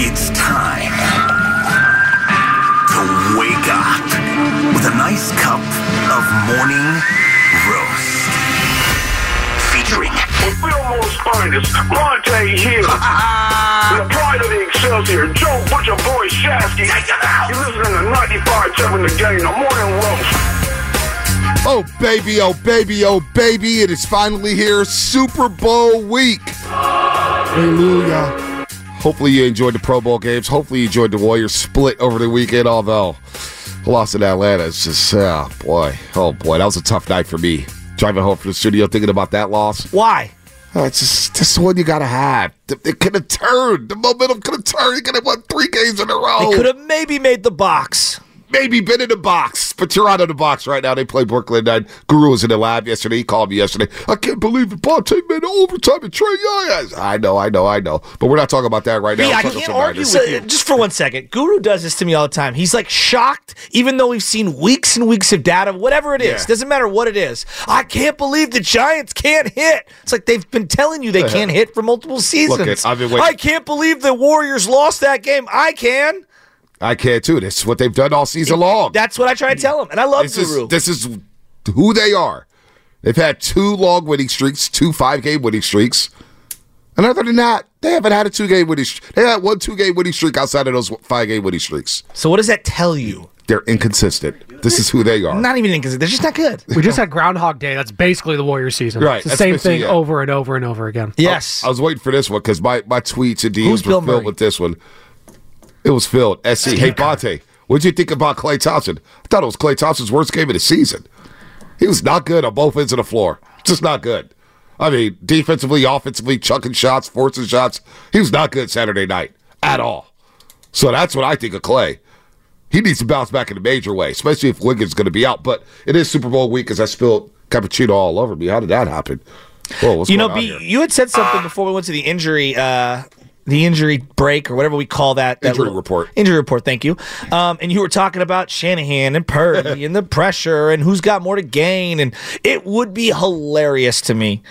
It's time to wake up with a nice cup of morning roast. Featuring With Fillmore's finest, Bonta Hill. the pride of the Excelsior, Joe Butcher Boy Shasky. You're listening to 95.7 The Game, the morning roast. Oh, baby, oh, baby, oh, baby. It is finally here. Super Bowl week. Hallelujah. Hopefully, you enjoyed the Pro Bowl games. Hopefully, you enjoyed the Warriors split over the weekend, although loss in Atlanta. It's just, oh, boy. Oh, boy. That was a tough night for me. Driving home from the studio thinking about that loss. Why? Oh, it's just this is one you gotta have. It could have turned. The momentum could have turned. You could have won three games in a row. They could have maybe made the box. maybe been in the box, but you're out of the box right now. They play Brooklyn Nine. Guru was in the lab yesterday. He called me yesterday. I can't believe it. Bonta made overtime and Trae Young. I know, I know, I know. But we're not talking about that right now. Yeah, I can't argue with you. Just for one second, Guru does this to me all the time. He's like shocked, even though we've seen weeks and weeks of data, whatever it is. Yeah. Doesn't matter what it is. I can't believe the Giants can't hit. It's like they've been telling you they can't hit for multiple seasons. it, I've been waiting- I can't believe the Warriors lost that game. I can. I can't too. This is what they've done all season long. That's what I try to mm. tell them, and I love this Guru. is this is who they are. They've had two long winning streaks, two five game winning streaks. And other than that, they haven't had a two game winning streak. They had one two game winning streak outside of those five game winning streaks. so what does that tell you? They're inconsistent. This is who they are. Not even inconsistent. they're just not good. We just had Groundhog Day. That's basically the Warriors season. Right, It's the that's same thing it. over and over and over again. Yes. I was waiting for this one because my, my tweets and Who's DMs Bill were filled Murray? with this one. It was filled. SC. Hey, Bonta, what'd you think about Klay Thompson? I thought it was Klay Thompson's worst game of the season. He was not good on both ends of the floor. Just not good. I mean, defensively, offensively, chucking shots, forcing shots. He was not good Saturday night at all. So that's what I think of Klay. He needs to bounce back in a major way, especially if Wiggins is going to be out. But it is Super Bowl week as I spilled cappuccino all over me. How did that happen? Whoa, what's you going know, on B, here? you had said something before we went to the injury, uh, the injury break or whatever we call that. that Injury little- report. Injury report. Thank you. Um, and you were talking about Shanahan and Purdy and the pressure and who's got more to gain. And it would be hilarious to me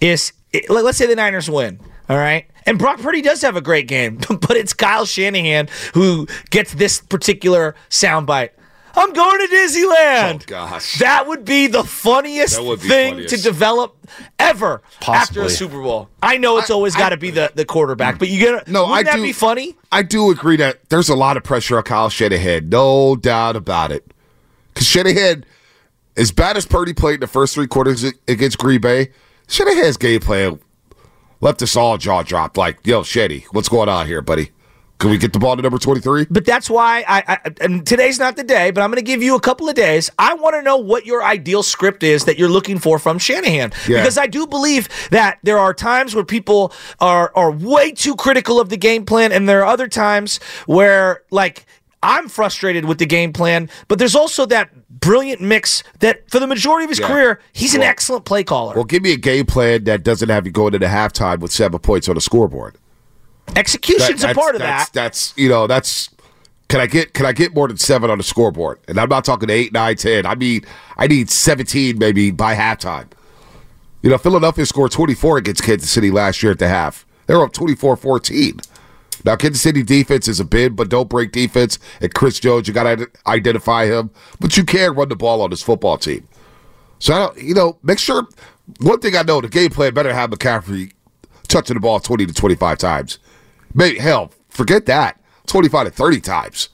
is let- let's say the Niners win. All right. And Brock Purdy does have a great game, but it's Kyle Shanahan who gets this particular soundbite. I'm going to Disneyland. Oh, gosh. That would be the funniest be thing funniest. to develop ever after a Super Bowl. I know it's always got to be the, the quarterback, but you get No, wouldn't I that do- be funny? I do agree that there's a lot of pressure on Kyle Shanahan, no doubt about it. Because Shanahan, as bad as Purdy played in the first three quarters against Green Bay, Shanahan's game plan left us all jaw dropped. Like, yo, Shetty, what's going on here, buddy? Can we get the ball to number 23? But that's why I, I and today's not the day, but I'm going to give you a couple of days. I want to know what your ideal script is that you're looking for from Shanahan, Yeah. because I do believe that there are times where people are are way too critical of the game plan, and there are other times where like. I'm frustrated with the game plan, but there's also that brilliant mix that for the majority of his Yeah. career, he's an excellent play caller. Well, give me a game plan that doesn't have you going into halftime with seven points on the scoreboard. Execution's That- a part of that's, that. That's you know that's can I get can I get more than seven on the scoreboard? And I'm not talking eight, nine, ten. I mean I need seventeen maybe by halftime. You know, Philadelphia scored 24 against Kansas City last year at the half. They were up 24-14. Now Kansas City defense is a bid, but don't break defense. And Chris Jones, you got to identify him, but you can run the ball on this football team. So I don't, you know, make sure. One thing I know, the game plan better have McCaffrey touching the ball 20 to 25 times. Maybe hell, forget that. Twenty-five to thirty times.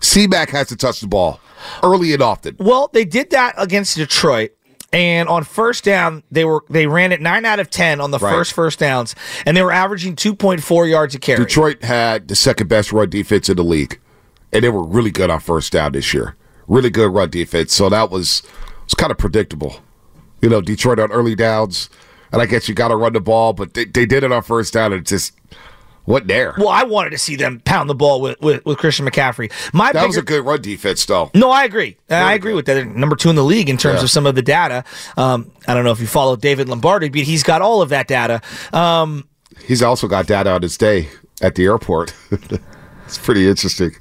C-Mac has to touch the ball early and often. Well, they did that against Detroit. And on first down, they were they ran it nine out of ten on the Right. first first downs, and they were averaging two point four yards a carry. Detroit had the second best run defense in the league, and they were really good on first down this year. Really good run defense. So that was was kind of predictable. You know, Detroit on early downs, and I guess you got to run the ball, but they, they did it on first down, and it just wasn't there. Well, I wanted to see them pound the ball with, with, with Christian McCaffrey. My that was a good run defense, though. No, I agree. I agree with that. They're number two in the league in terms Yeah. of some of the data. Um, I don't know if you follow David Lombardi, but he's got all of that data. Um, He's also got data on his day at the airport. it's pretty interesting.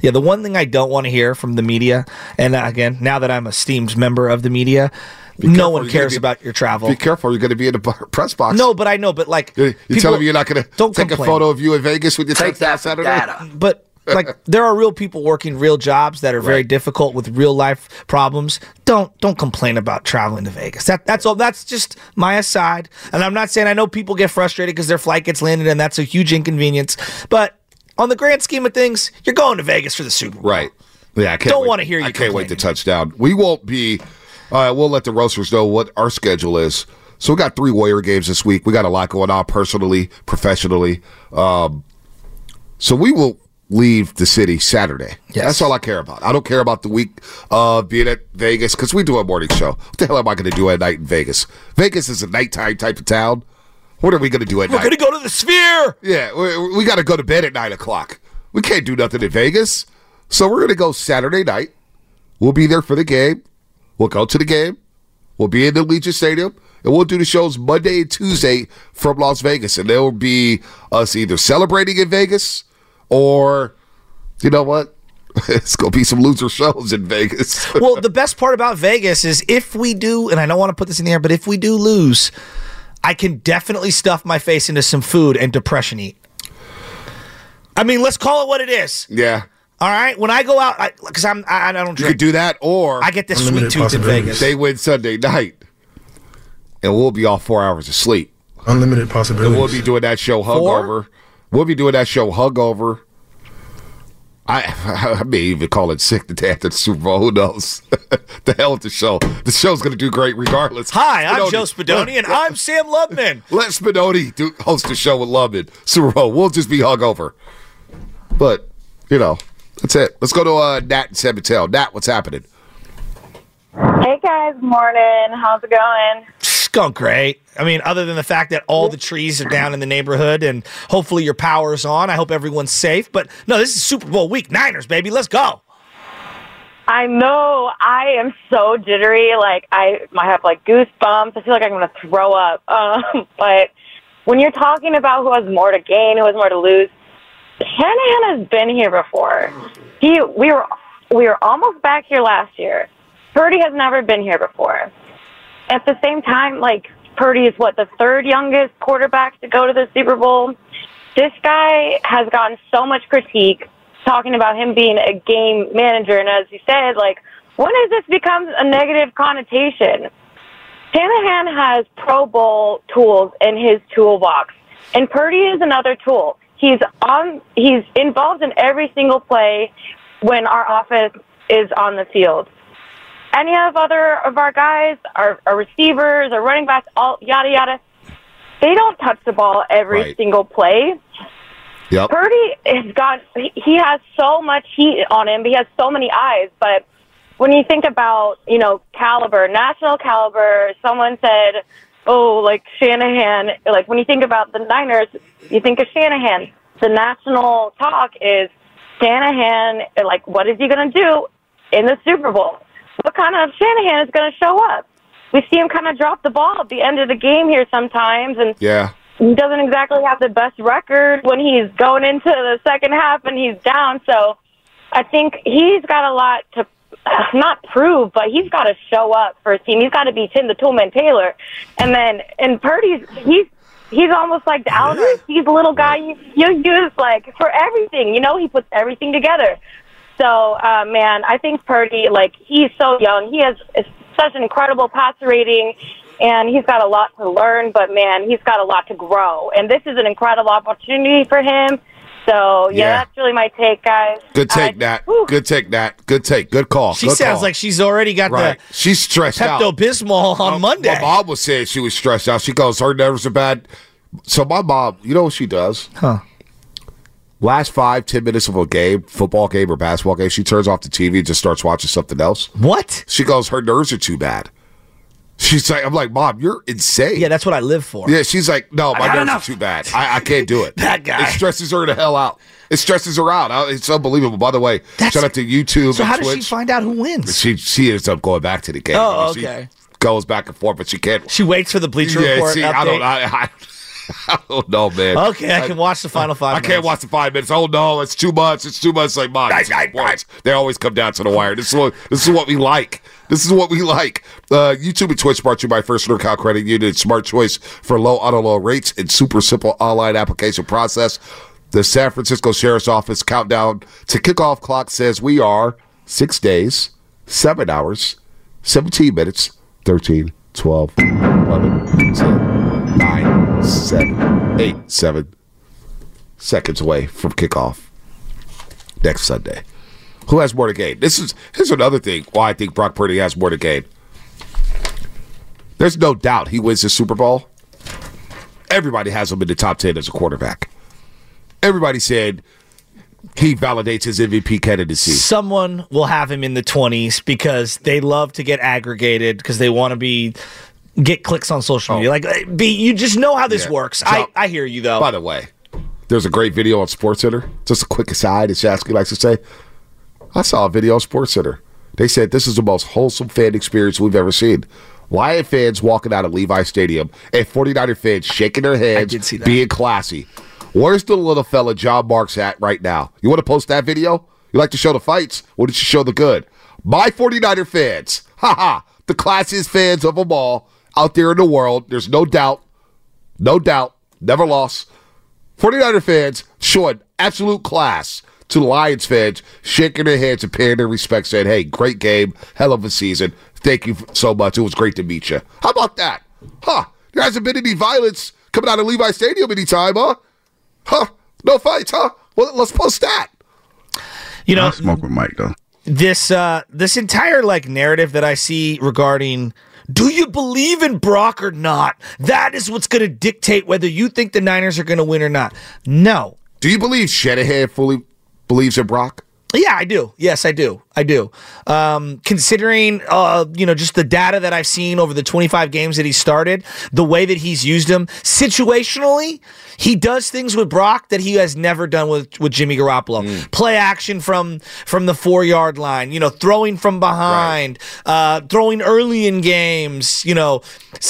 yeah, the one thing I don't want to hear from the media, and again, now that I'm a steamed member of the media, no one cares be- about your travel. Be careful, you're going to be in the bu- press box. No, but I know, but like, You people- telling me you're not going to don't take complain. a photo of you in Vegas with your Take that Saturday? data. but like there are real people working real jobs that are very difficult with real life problems. Don't don't complain about traveling to Vegas. That that's all. That's just my aside. And I'm not saying I know people get frustrated because their flight gets landed and that's a huge inconvenience. But on the grand scheme of things, you're going to Vegas for the Super Bowl. Right. Yeah, I can't Don't wanna hear you I can't wait to complaining. touch down. We won't be. Uh, we'll let the roasters know what our schedule is. So we got three Warrior games this week. We got a lot going on personally, professionally. Um, so we will leave the city Saturday. Yes. That's all I care about. I don't care about the week of being at Vegas because we do a morning show. What the hell am I going to do at night in Vegas? Vegas is a nighttime type of town. What are we going to do at night? We're gonna go to the Sphere. Yeah, we, we got to go to bed at nine o'clock. We can't do nothing in Vegas, so we're gonna go Saturday night. We'll be there for the game. We'll go to the game. We'll be in the Legion Stadium, and we'll do the shows Monday and Tuesday from Las Vegas, and there will be us either celebrating in Vegas or, you know what, it's gonna be some loser shows in Vegas. well, the best part about Vegas is if we do, and I don't want to put this in the air, but if we do lose, I can definitely stuff my face into some food and depression eat. I mean, let's call it what it is. yeah, All right, when I go out, because I'm I, I don't you drink. could do that, or I get this sweet tooth in possibilities. Vegas. they win Sunday night, and we'll be all four hours of sleep. Unlimited And possibilities. we'll be doing that show hungover. We'll be doing that show hungover. I I may even call it sick the day after the Super Bowl. Who knows? the hell with the show. The show's going to do great regardless. Hi, I'm Joe Spadoni, and I'm Sam Lubman. Let Spadoni do, host the show with Lubman. Super Bowl. We'll just be hungover. But, you know, that's it. Let's go to uh, Nat and San Mateo. Nat, what's happening? Hey guys, morning. How's it going? It's going great. I mean, other than the fact that all the trees are down in the neighborhood, and hopefully your power's on. I hope everyone's safe. But no, this is Super Bowl week. Niners, baby, let's go. I know I am so jittery. Like I might have like goosebumps. I feel like I'm gonna throw up. Um, but when you're talking about who has more to gain, who has more to lose, Shanahan has been here before. He we were we were almost back here last year. Purdy has never been here before. At the same time, like Purdy is what the third youngest quarterback to go to the Super Bowl. This guy has gotten so much critique talking about him being a game manager, and as you said, like when has this become a negative connotation? Shanahan has Pro Bowl tools in his toolbox, and Purdy is another tool. He's on. He's involved in every single play when our offense is on the field. Any of other of our guys, our, our receivers, our running backs, all yada yada, they don't touch the ball every Right. single play. Yep. Purdy has got he he has so much heat on him. He has so many eyes, but when you think about, you know, caliber, national caliber, someone said, "Oh, like Shanahan." Like when you think about the Niners, you think of Shanahan. The national talk is Shanahan. Like, what is he going to do in the Super Bowl? What kind of Shanahan is going to show up? We see him kind of drop the ball at the end of the game here sometimes, and Yeah. he doesn't exactly have the best record when he's going into the second half and he's down. So I think he's got a lot to not prove, but he's got to show up for his team. He's got to be Tim the Toolman Taylor, and then and Purdy's he's he's almost like the. Rice. He's a little guy you, you use like for everything. You know, he puts everything together. So, uh, man, I think Purdy, like, he's so young. He has such an incredible passer rating. and he's got a lot to learn, but man, he's got a lot to grow. And this is an incredible opportunity for him. So yeah, Yeah. that's really my take, guys. Good take, Uh, Nat. whew. Good take, Nat. Good take. Good call. She Good sounds call. like she's already got right. She's stressed the out. Pepto Bismol on Um, Monday. My mom was saying she was stressed out. She goes, her nerves are bad. So my mom, you know what she does? Huh. Last five, ten minutes of a game, football game or basketball game, she turns off the TV and just starts watching something else. What? She goes, her nerves are too bad. She's like, I'm like, Mom, you're insane. Yeah, that's what I live for. Yeah, she's like, no, my nerves enough. are too bad. I, I can't do it. That guy. It stresses her the hell out. It stresses her out. It's unbelievable. By the way, That's- shout out to YouTube So how does she find out who wins? She she ends up going back to the game. Oh, She okay. goes back and forth, but she can't. She waits for the Bleacher yeah, Report see, update. I don't. I, I, I don't know, man. Okay, I can watch the final five. I can't watch the five minutes. Oh no, it's too much. It's too much. Like it's sports. They always come down to the wire. This is what this is what we like. This is what we like. Uh, YouTube and Twitch brought to you by First Intercount Credit Union. Smart choice for low auto loan rates and super simple online application process. The San Francisco Sheriff's Office countdown to kickoff clock says we are six days, seven hours, 17 minutes, 13, 12, 11, 10, 9, 7, 8, 7 seconds away from kickoff next Sunday. Who has more to gain? This is here's another thing why I think Brock Purdy has more to gain. There's no doubt he wins the Super Bowl. Everybody has him in the top ten as a quarterback. Everybody said he validates his MVP candidacy. Someone will have him in the 20s because they love to get aggregated because they want to be get clicks on social media. Like, uh, be you just know how this Oh. Yeah. works. So- I, I hear you though. By the way, there's a great video on SportsCenter. Just a quick aside, as Shasky likes to say. I saw a video on SportsCenter. They said this is the most wholesome fan experience we've ever seen. Lion fans walking out of Levi Stadium and 49er fans shaking their hands, did see that. being classy. Where's the little fella John Marks at right now? You want to post that video? You like to show the fights? What did you show the good? My 49er fans, haha, the classiest fans of them all out there in the world. There's no doubt, no doubt, never lost. 49er fans showing absolute class to the Lions fans, shaking their hands and paying their respects, saying, hey, great game, hell of a season. Thank you so much. It was great to meet you. How about that? Huh? There hasn't been any violence coming out of Levi Stadium anytime, huh? Huh? No fights, huh? Well, let's post that. you know, I smoke with Mike though. this uh this entire like narrative that I see regarding do you believe in Brock or not? That is what's going to dictate whether you think the Niners are going to win or not. No. Do you believe Shanahan fully believes in Brock? Yeah, I do. Yes, I do. I do. Um, considering, uh, you know, just the data that I've seen over the 25 games that he started, the way that he's used them situationally, he does things with Brock that he has never done with, with Jimmy Garoppolo. Play action from from the four yard line, you know, throwing from behind, uh, throwing early in games, you know, s-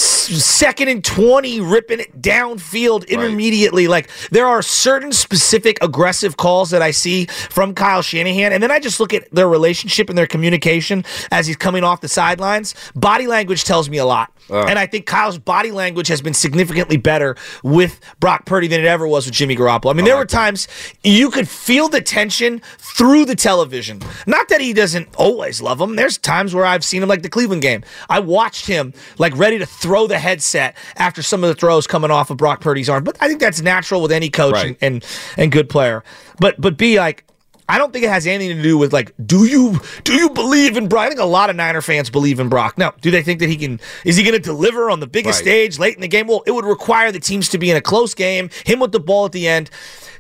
second and 20, ripping it downfield intermediately. Like there are certain specific aggressive calls that I see from Kyle Shanahan. And then I just look at their relationship and their communication as he's coming off the sidelines. Body language tells me a lot. Ah. And I think Kyle's body language has been significantly better with Brock Purdy than it ever was with Jimmy Garoppolo. I mean, there were times you could feel the tension through the television. Not that he doesn't always love him. There's times where I've seen him like the Cleveland game. I watched him like ready to throw the headset after some of the throws coming off of Brock Purdy's arm. But I think that's natural with any coach Right. and, and and good player. But but be like I don't think it has anything to do with like, do you do you believe in Brock? I think a lot of Niner fans believe in Brock. Now, do they think that he can? Is he going to deliver on the biggest Right. stage late in the game? Well, it would require the teams to be in a close game, him with the ball at the end.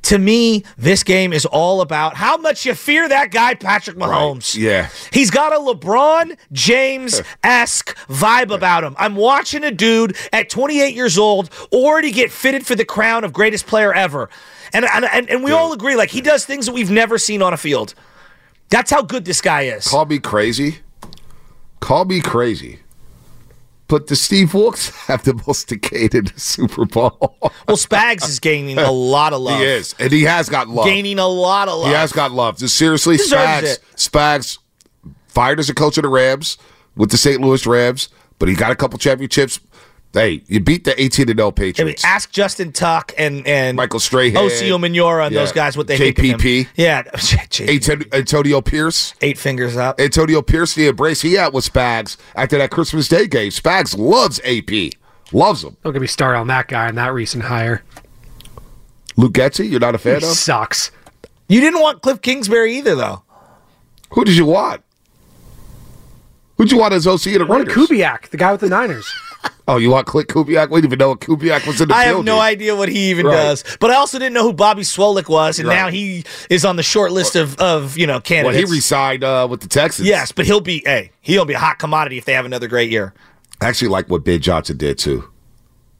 To me, this game is all about how much you fear that guy, Patrick Mahomes. Yeah. He's got a LeBron James esque vibe about him. I'm watching a dude at 28 years old already get fitted for the crown of greatest player ever. And, and, and, we all agree, like, he does things that we've never seen on a field. That's how good this guy is. Call me crazy. Call me crazy. But the Steve Wilks have the most decayed Super Bowl. Well, Spags is gaining a lot of love. he is. And he has gotten love. Gaining a lot of love. He has got love. Just seriously, Spags, it. Spags fired as a coach of the Rams with the St. Louis Rams, but he got a couple championships Hey, you beat the 18 to 0 I mean, Patriots. ask Justin Tuck and and Michael Strahan. Osi Umenyiora and Yeah. those guys what they think him. JPP. Yeah, JPP. Anton- Antonio Pierce. eight fingers up. Antonio Pierce, the embrace he had with Spags after that Christmas Day game. Spags loves AP. Loves him. Don't get me started on that guy and that recent hire. Luke Getsy, you're not a fan He of? sucks. You didn't want Cliff Kingsbury either, though. Who did you want? Who'd you want as OC of the What Raiders? Kubiak, the guy with the Niners. Oh, you want Klint Kubiak? We didn't even know what Kubiak was in the I have no idea what he even Right. does, but I also didn't know who Bobby Slowik was, and Right. now he is on the short list of, of you know candidates. Well, he resigned uh, with the Texans. yes, but he'll be hey, he'll be a hot commodity if they have another great year. I actually like what Ben Johnson did, too.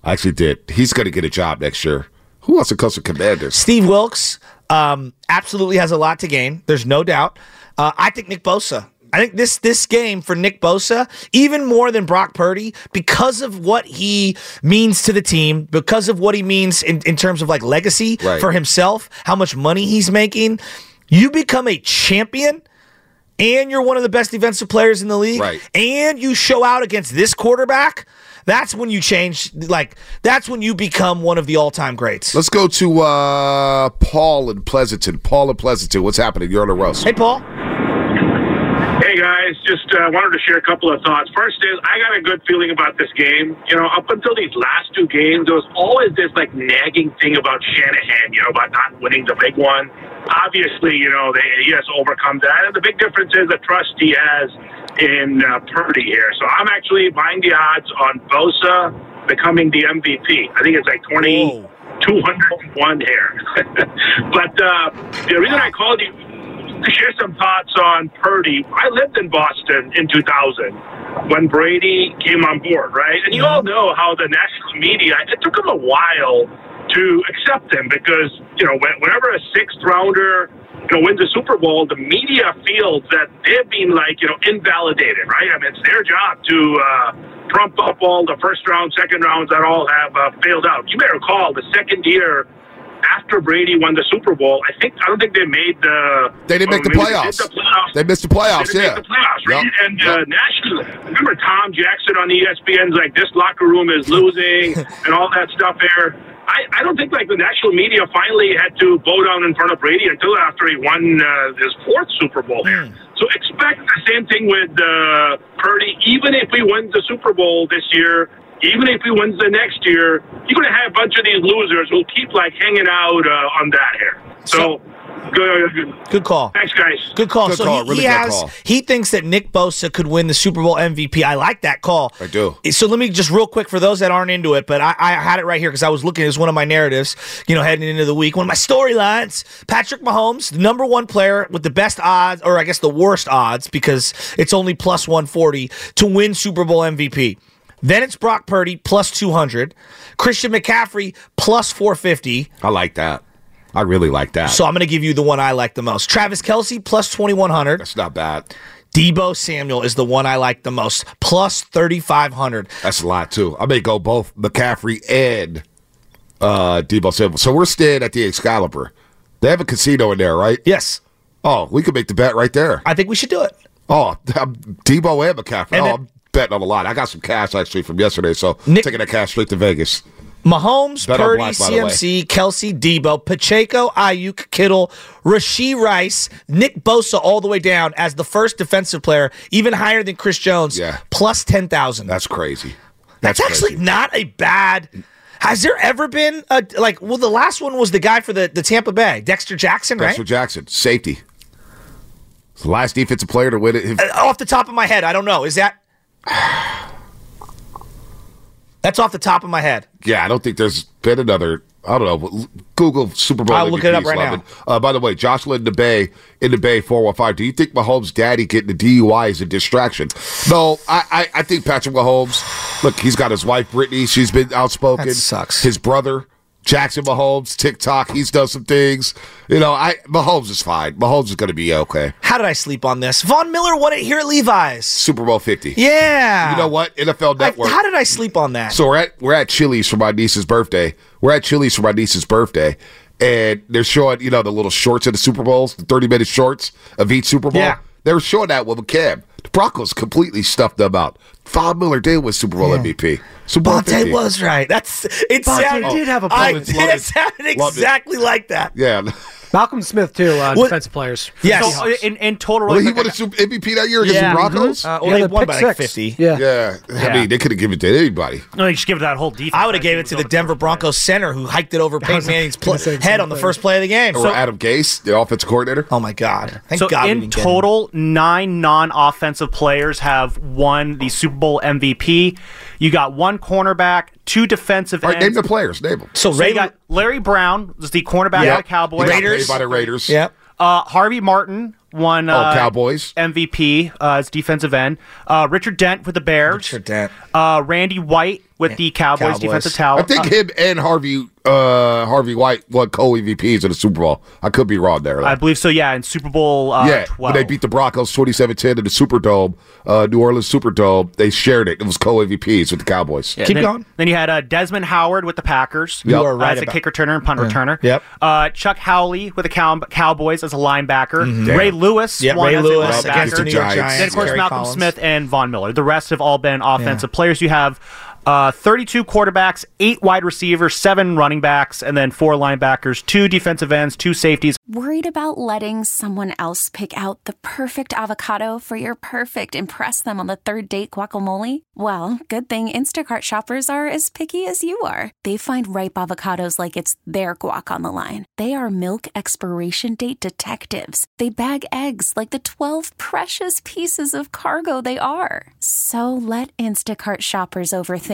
I actually did. He's going to get a job next year. Who else comes to Commanders? Steve Wilks um, absolutely has a lot to gain. There's no doubt. Uh, I think Nick Bosa. I think this this game for Nick Bosa, even more than Brock Purdy, because of what he means to the team, because of what he means in, in terms of like legacy Right. for himself, how much money he's making. You become a champion and you're one of the best defensive players in the league, Right. and you show out against this quarterback, that's when you change. Like that's when you become one of the all-time greats. Let's go to uh, Paul in Pleasanton. Paul in Pleasanton, what's happening? You're on the roast. Hey, Paul. Hey guys, just uh, wanted to share a couple of thoughts. First is I got a good feeling about this game. You know, up until these last two games, there was always this like nagging thing about Shanahan. You know, about not winning the big one. Obviously, you know, they, he has overcome that, and the big difference is the trust he has in uh, Purdy here. So I'm actually buying the odds on Bosa becoming the MVP. I think it's like twenty. 201 here. but uh, the reason I called you to share some thoughts on Purdy. I lived in Boston in 2000 when Brady came on board, right? And you all know how the national media, it took them a while to accept him because, you know, whenever a sixth rounder, you know, wins a Super Bowl, the media feels that they've been like, you know, invalidated, right? I mean, it's their job to uh, trump up all the first round, second rounds that all have uh, failed out. You may recall the second year after Brady won the Super Bowl, I think I don't think they made the They didn't make the playoffs. They, the playoffs. They missed the playoffs, They yeah. the playoffs, right? Yep. And uh, Yep. nationally, remember Tom Jackson on ESPN's like this locker room is losing and all that stuff there. I, I don't think like the national media finally had to bow down in front of Brady until after he won uh, his fourth Super Bowl here. So expect the same thing with uh, Purdy. Even if he wins the Super Bowl this year, even if he wins the next year, you're going to have a bunch of these losers who'll keep like hanging out uh, on that here. So, good. Good call. Thanks, guys. Good call. Good so call. he, Really he good has call. he thinks that Nick Bosa could win the Super Bowl MVP. I like that call. I do. So let me just real quick for those that aren't into it, but I, I had it right here because I was looking as one of my narratives, you know, heading into the week. One of my storylines: Patrick Mahomes, the number one player with the best odds, or I guess the worst odds, because it's only plus one forty to win Super Bowl MVP. Then it's Brock Purdy plus two hundred, Christian McCaffrey plus four fifty. I like that. I really like that. So I'm going to give you the one I like the most. Travis Kelce plus 2100. That's not bad. Deebo Samuel is the one I like the most, plus 3,500. That's a lot too. I may go both McCaffrey and uh, Deebo Samuel. So we're staying at the Excalibur. They have a casino in there, right? Yes, Oh, we could make the bet right there. I think we should do it. Oh, I'm Deebo and McCaffrey. And oh, I'm betting on a lot. I got some cash actually from yesterday, so Nick- taking that cash straight to Vegas. Mahomes, Bet Purdy, black, by the way. CMC, Kelce, Deebo, Pacheco, Aiyuk, Kittle, Rashee Rice, Nick Bosa, all the way down as the first defensive player, even higher than Chris Jones, Yeah. plus 10,000. That's crazy. That's, actually crazy. not a bad. Has there ever been a like? Well, the last one was the guy for the, the Tampa Bay, Dexter Jackson, right? Dexter Jackson, safety. The last defensive player to win it. Uh, off the top of my head, I don't know. Is that? That's off the top of my head. Yeah, I don't think there's been another. I don't know. Google Super Bowl. I'll look it up right now. Uh, by the way, Joshua in the Bay in the Bay four one five. Do you think Mahomes' daddy getting the DUI is a distraction? No, I, I I think Patrick Mahomes. Look, he's got his wife Brittany. She's been outspoken. That sucks. His brother Jackson Mahomes, TikTok. He's done some things. You know, I Mahomes is fine. Mahomes is going to be okay. How did I sleep on this? Von Miller won it here at Levi's. Super Bowl fifty. Yeah. You know what? NFL I- Network. how did I sleep on that? So we're at we're at Chili's for my niece's birthday. We're at Chili's for my niece's birthday, and they're showing you know the little shorts of the Super Bowls, the thirty minute shorts of each Super Bowl. Yeah. They were showing that with a cam. The Broncos completely stuffed them out. Von Miller did was Super Bowl MVP. Super Bowl Bonta 50. was right. That's it. Bonta sounded, did have a. point. did it. sounded Love it. exactly like that. Yeah. Malcolm Smith too, uh, What- defensive players. Yes. So in, in total, Well, really he quick, won a Super MVP that year against Yeah. the Broncos. Uh, well, Yeah, they the won by like fifty. Yeah. yeah. I mean, they could have given it to anybody. no, you just give it that whole defense. I would have that gave it to the Denver top. Broncos center who hiked it over Peyton Manning's pl- head same on the first play of the game. Or Adam Gase, the offensive coordinator. oh my God! Thank So God in didn't get him. total, nine non-offensive players have won the Super Bowl MVP. You got one cornerback, two defensive All right, name the players. Name them. So so Ray you got Larry Brown, was the cornerback Yeah. of the Cowboys. He got Raiders. paid by the Raiders. Yep. Uh, Harvey Martin won Oh, uh, Cowboys. MVP uh, as defensive end. Uh, Richard Dent with the Bears. Richard Dent. Uh, Randy White with the Cowboys, Cowboys. defensive I think Uh, him and Harvey uh, Harvey White won co-MVPs in the Super Bowl. I could be wrong there. though. I believe so. Yeah, in Super Bowl uh, yeah, 12. when they beat the Broncos 27-10 in the Superdome, uh, New Orleans Superdome, they shared it. It was co-MVPs with the Cowboys. Yeah, Keep then, going. Then you had uh, Desmond Howard with the Packers. You are right as a about- kick returner and punt returner. Yep. Uh, Chuck Howley with the Cow- Cowboys as a linebacker. Ray Lewis Yeah, won Ray as Lewis against the New York Giants. Giants. Then of course Gary Malcolm Collins. Smith and Von Miller. The rest have all been offensive players. You have uh, 32 quarterbacks, eight wide receivers, seven running backs, and then four linebackers, two defensive ends, two safeties. Worried about letting someone else pick out the perfect avocado for your perfect impress them on the third date guacamole? Well, good thing Instacart shoppers are as picky as you are. They find ripe avocados like it's their guac on the line. They are milk expiration date detectives. They bag eggs like the 12 precious pieces of cargo they are. So let Instacart shoppers overthink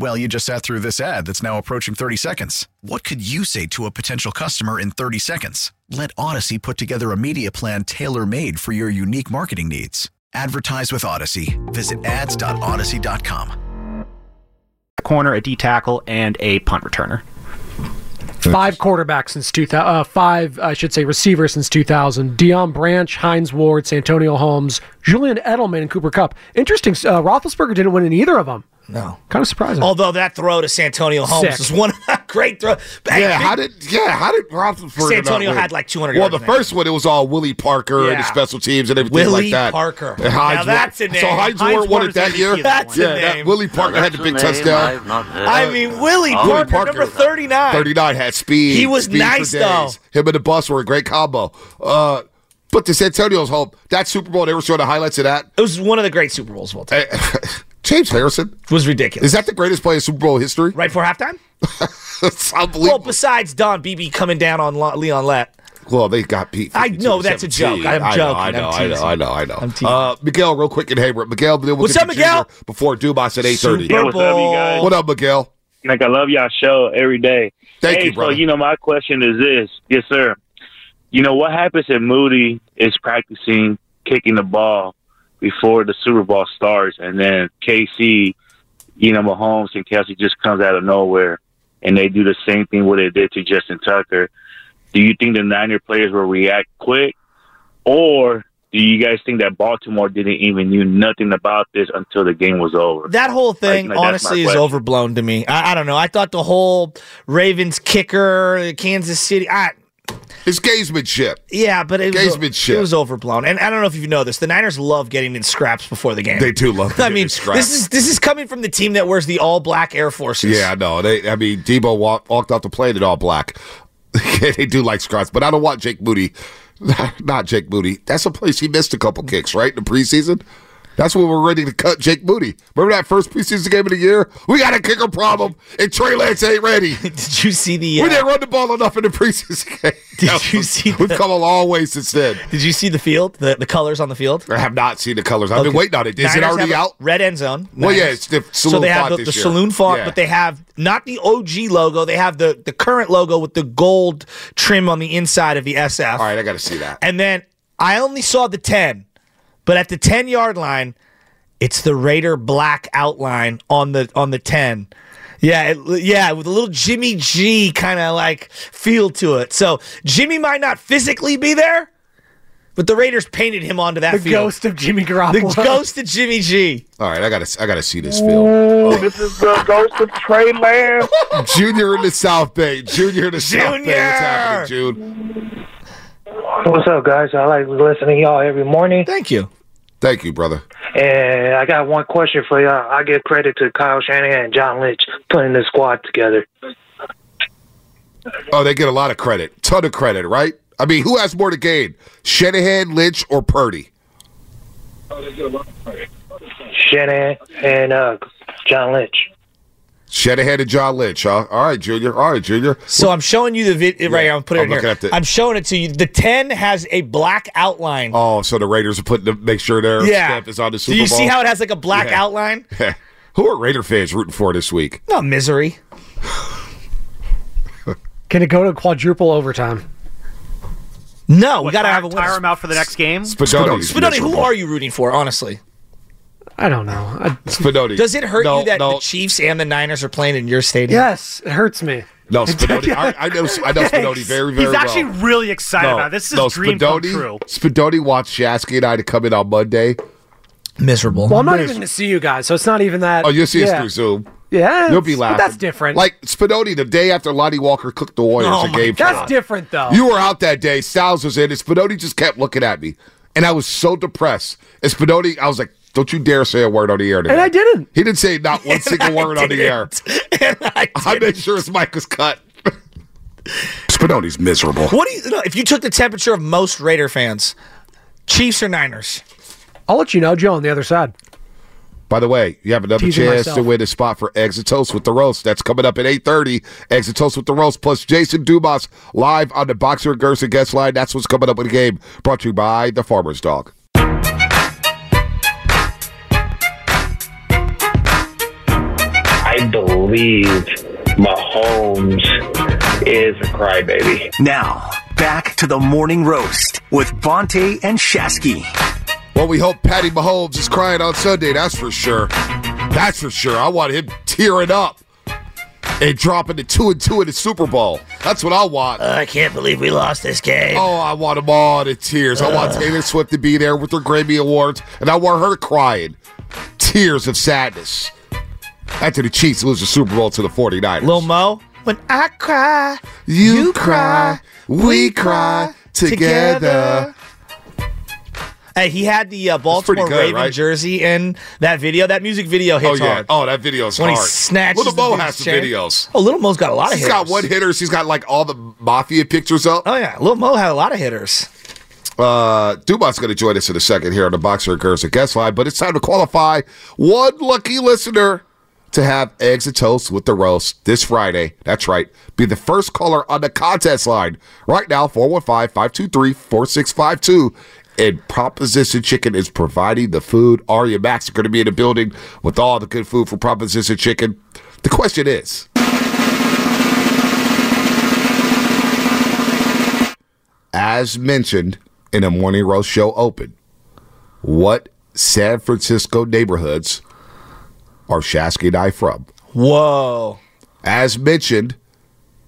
Well, you just sat through this ad that's now approaching 30 seconds. What could you say to a potential customer in 30 seconds? Let Audacy put together a media plan tailor made for your unique marketing needs. Advertise with Audacy. Visit ads.audacy.com. Corner, a D tackle, and a punt returner. Five quarterbacks since 2000. Uh, five, I should say, receivers since 2000. Deion Branch, Hines Ward, Santonio Holmes, Julian Edelman, and Cooper Kupp. Interesting. Uh, Roethlisberger didn't win in either of them. No. Kind of surprising. Although that throw to Santonio Holmes Sick. was one great throw. Bang, Yeah, big- how did yeah how did Roethlisberger Santonio had like 200 Well, the first one it was all Willie Parker and Yeah. the special teams and everything Willie like that. Parker. And Hines Now that's a name. So Hines, Hines Ward won it that year. that That's a yeah, that name. Willie Parker had the big touchdown. I mean, Willie Willie Parker, number 39. 39 had speed. He was speed nice, though. Him and the bus were a great combo. Uh, but to Santonio's home, that Super Bowl, they were showing the highlights of that. It was one of the great Super Bowls of all time. James Harrison. Was ridiculous. Is that the greatest play in Super Bowl history? right for halftime? it's Well, besides Don Beebe coming down on Leon Lett. Well, they got beat. I know that's a joke. I'm I know, joking. I know, I'm I know. I know, I know. I'm teasing. Uh, Miguel, real quick in Hayward. Miguel, then we'll What's get up, Miguel? Junior Before Dumas at eight thirty. Super what's up, you guys? What up, Miguel? Like I love y'all show every day. Thank hey, you, brother. So you know, my question is this: Yes, sir. You know what happens if Moody is practicing kicking the ball before the Super Bowl starts, and then KC, you know, Mahomes and Kelce just comes out of nowhere, and they do the same thing what they did to Justin Tucker. Do you think the Niner players will react quick, or do you guys think that Baltimore didn't even knew nothing about this until the game was over? That whole thing, Like, honestly, is overblown to me. I, I don't know. I thought the whole Ravens kicker, Kansas City. I, It's gamesmanship. yeah, but it was, it was overblown. And I don't know if you know this. The Niners love getting in scraps before the game. They do love. I mean, this is this is coming from the team that wears the all black Air Forces. Yeah, no. They, I mean, Deebo walked, walked off the plane in all black. they do like scraps, but I don't want Jake Moody. Not Jake Moody. That's a place he missed a couple kicks, right? In the preseason. That's when we're ready to cut Jake Moody. Remember that first preseason game of the year? We got a kicker problem, and Trey Lance ain't ready. Did you see the? We uh, didn't run the ball enough in the preseason game. Did you see We've the- come a long way since then. Did you see the field? The the colors on the field? I have not seen the colors. I've been waiting on it. Is it already out? Red end zone. Well, yeah, it's the so they have font the, the saloon font, Yeah. but they have not the OG logo. They have the the current logo with the gold trim on the inside of the SF. All right, I got to see that. And then I only saw the ten, but at the ten yard line, It's the Raider black outline on the on the ten. Yeah, it, yeah, with a little Jimmy G kind of like feel to it. So Jimmy might not physically be there, but the Raiders painted him onto that The field. ghost of Jimmy Garoppolo. The ghost of Jimmy G. All right, I gotta I gotta see this film. This is the ghost of Trey Lance. Junior in the South Bay. Junior in the South Bay. What's happening, June? What's up, guys? I like listening to y'all every morning. Thank you. Thank you, brother. And I got one question for y'all. I give credit to Kyle Shanahan and John Lynch putting this squad together. Oh, they get a lot of credit. Ton of credit, right? I mean, who has more to gain? Shanahan, Lynch, or Purdy? Oh, they get a lot of purdy. Shanahan and uh, John Lynch. Shanahan of John Lynch, huh? All right, Junior. All right, Junior. So I'm showing you the video right here. I'm putting I'm it looking here. the- I'm showing it to you. The 10 has a black outline. Oh, so the Raiders are putting to make sure their yeah. stamp is on the Super Do you Bowl. see how it has like a black Yeah. outline? Who are Raider fans rooting for this week? No misery. Can it go to quadruple overtime? No, we got to tire- have a winner. tire him out for the next game. Spadoni. Spadoni, who are you rooting for, honestly? I don't know. I, Spadoni. Does it hurt No, you that no. the Chiefs and the Niners are playing in your stadium? yes, it hurts me. No, Spadoni. I, I know. I know Spadoni very, very He's actually well. really excited about it. This is his no, dream Spadoni, come true. Spadoni wants Shasky and I to come in on Monday. Miserable. Well, I'm not even going to see you guys, so it's not even that. Oh, you'll see us through Zoom. Yeah, You'll be but laughing. that's different. Like Spadoni, the day after Lonnie Walker cooked the Warriors Oh a game. God. That's different, though. You were out that day. Styles was in, and Spadoni just kept looking at me, and I was so depressed. And Spadoni, I was like, "Don't you dare say a word on the air." Today. And I didn't. He didn't say not one single word on the air. And I, made sure his mic was cut. Spadoni's miserable. What do you know? If you took the temperature of most Raider fans, Chiefs or Niners? I'll let you know, Joe, on the other side. By the way, you have another Teasing chance to win a spot for Eggs and Toast with the Roast. That's coming up at 8.30. Eggs and Toast with the Roast plus Jason Dumas live on the Boxer and Gerson guest line. That's what's coming up with the game. Brought to you by the Farmer's Dog. Believe Mahomes is a crybaby. Now, back to the morning roast with Bonta and Shasky. Well, we hope Patty Mahomes is crying on Sunday. That's for sure. That's for sure. I want him tearing up and dropping the two and two in the Super Bowl. That's what I want. I can't believe we lost this game. Oh, I want them all to tears. I want Taylor Swift to be there with her Grammy Awards, and I want her crying. Tears of sadness. After the Chiefs lose the Super Bowl to the 49ers. Lil Mo, when I cry, you cry, we cry together. Hey, he had the uh, Baltimore good, Raven right? jersey in that video. That music video Oh, yeah. hard. Oh, that video's when hard. he snatches Little Mo has some videos. Oh, Little Mo's got a lot of He's hitters. got one hitters. He's got like all the mafia pictures up. Oh yeah, Little Mo had a lot of hitters. Uh, Dumas going to join us in a second here on the Boxer Gerson guest line, but it's time to qualify one lucky listener to have eggs and toast with the roast this Friday. That's right. Be the first caller on the contest line right now, 415-523-4652. And Proposition Chicken is providing the food. Aria Max are going to be in the building with all the good food for Proposition Chicken. The question is, as mentioned in a Morning Roast show open, what San Francisco neighborhoods are Shasky and I from? Whoa. As mentioned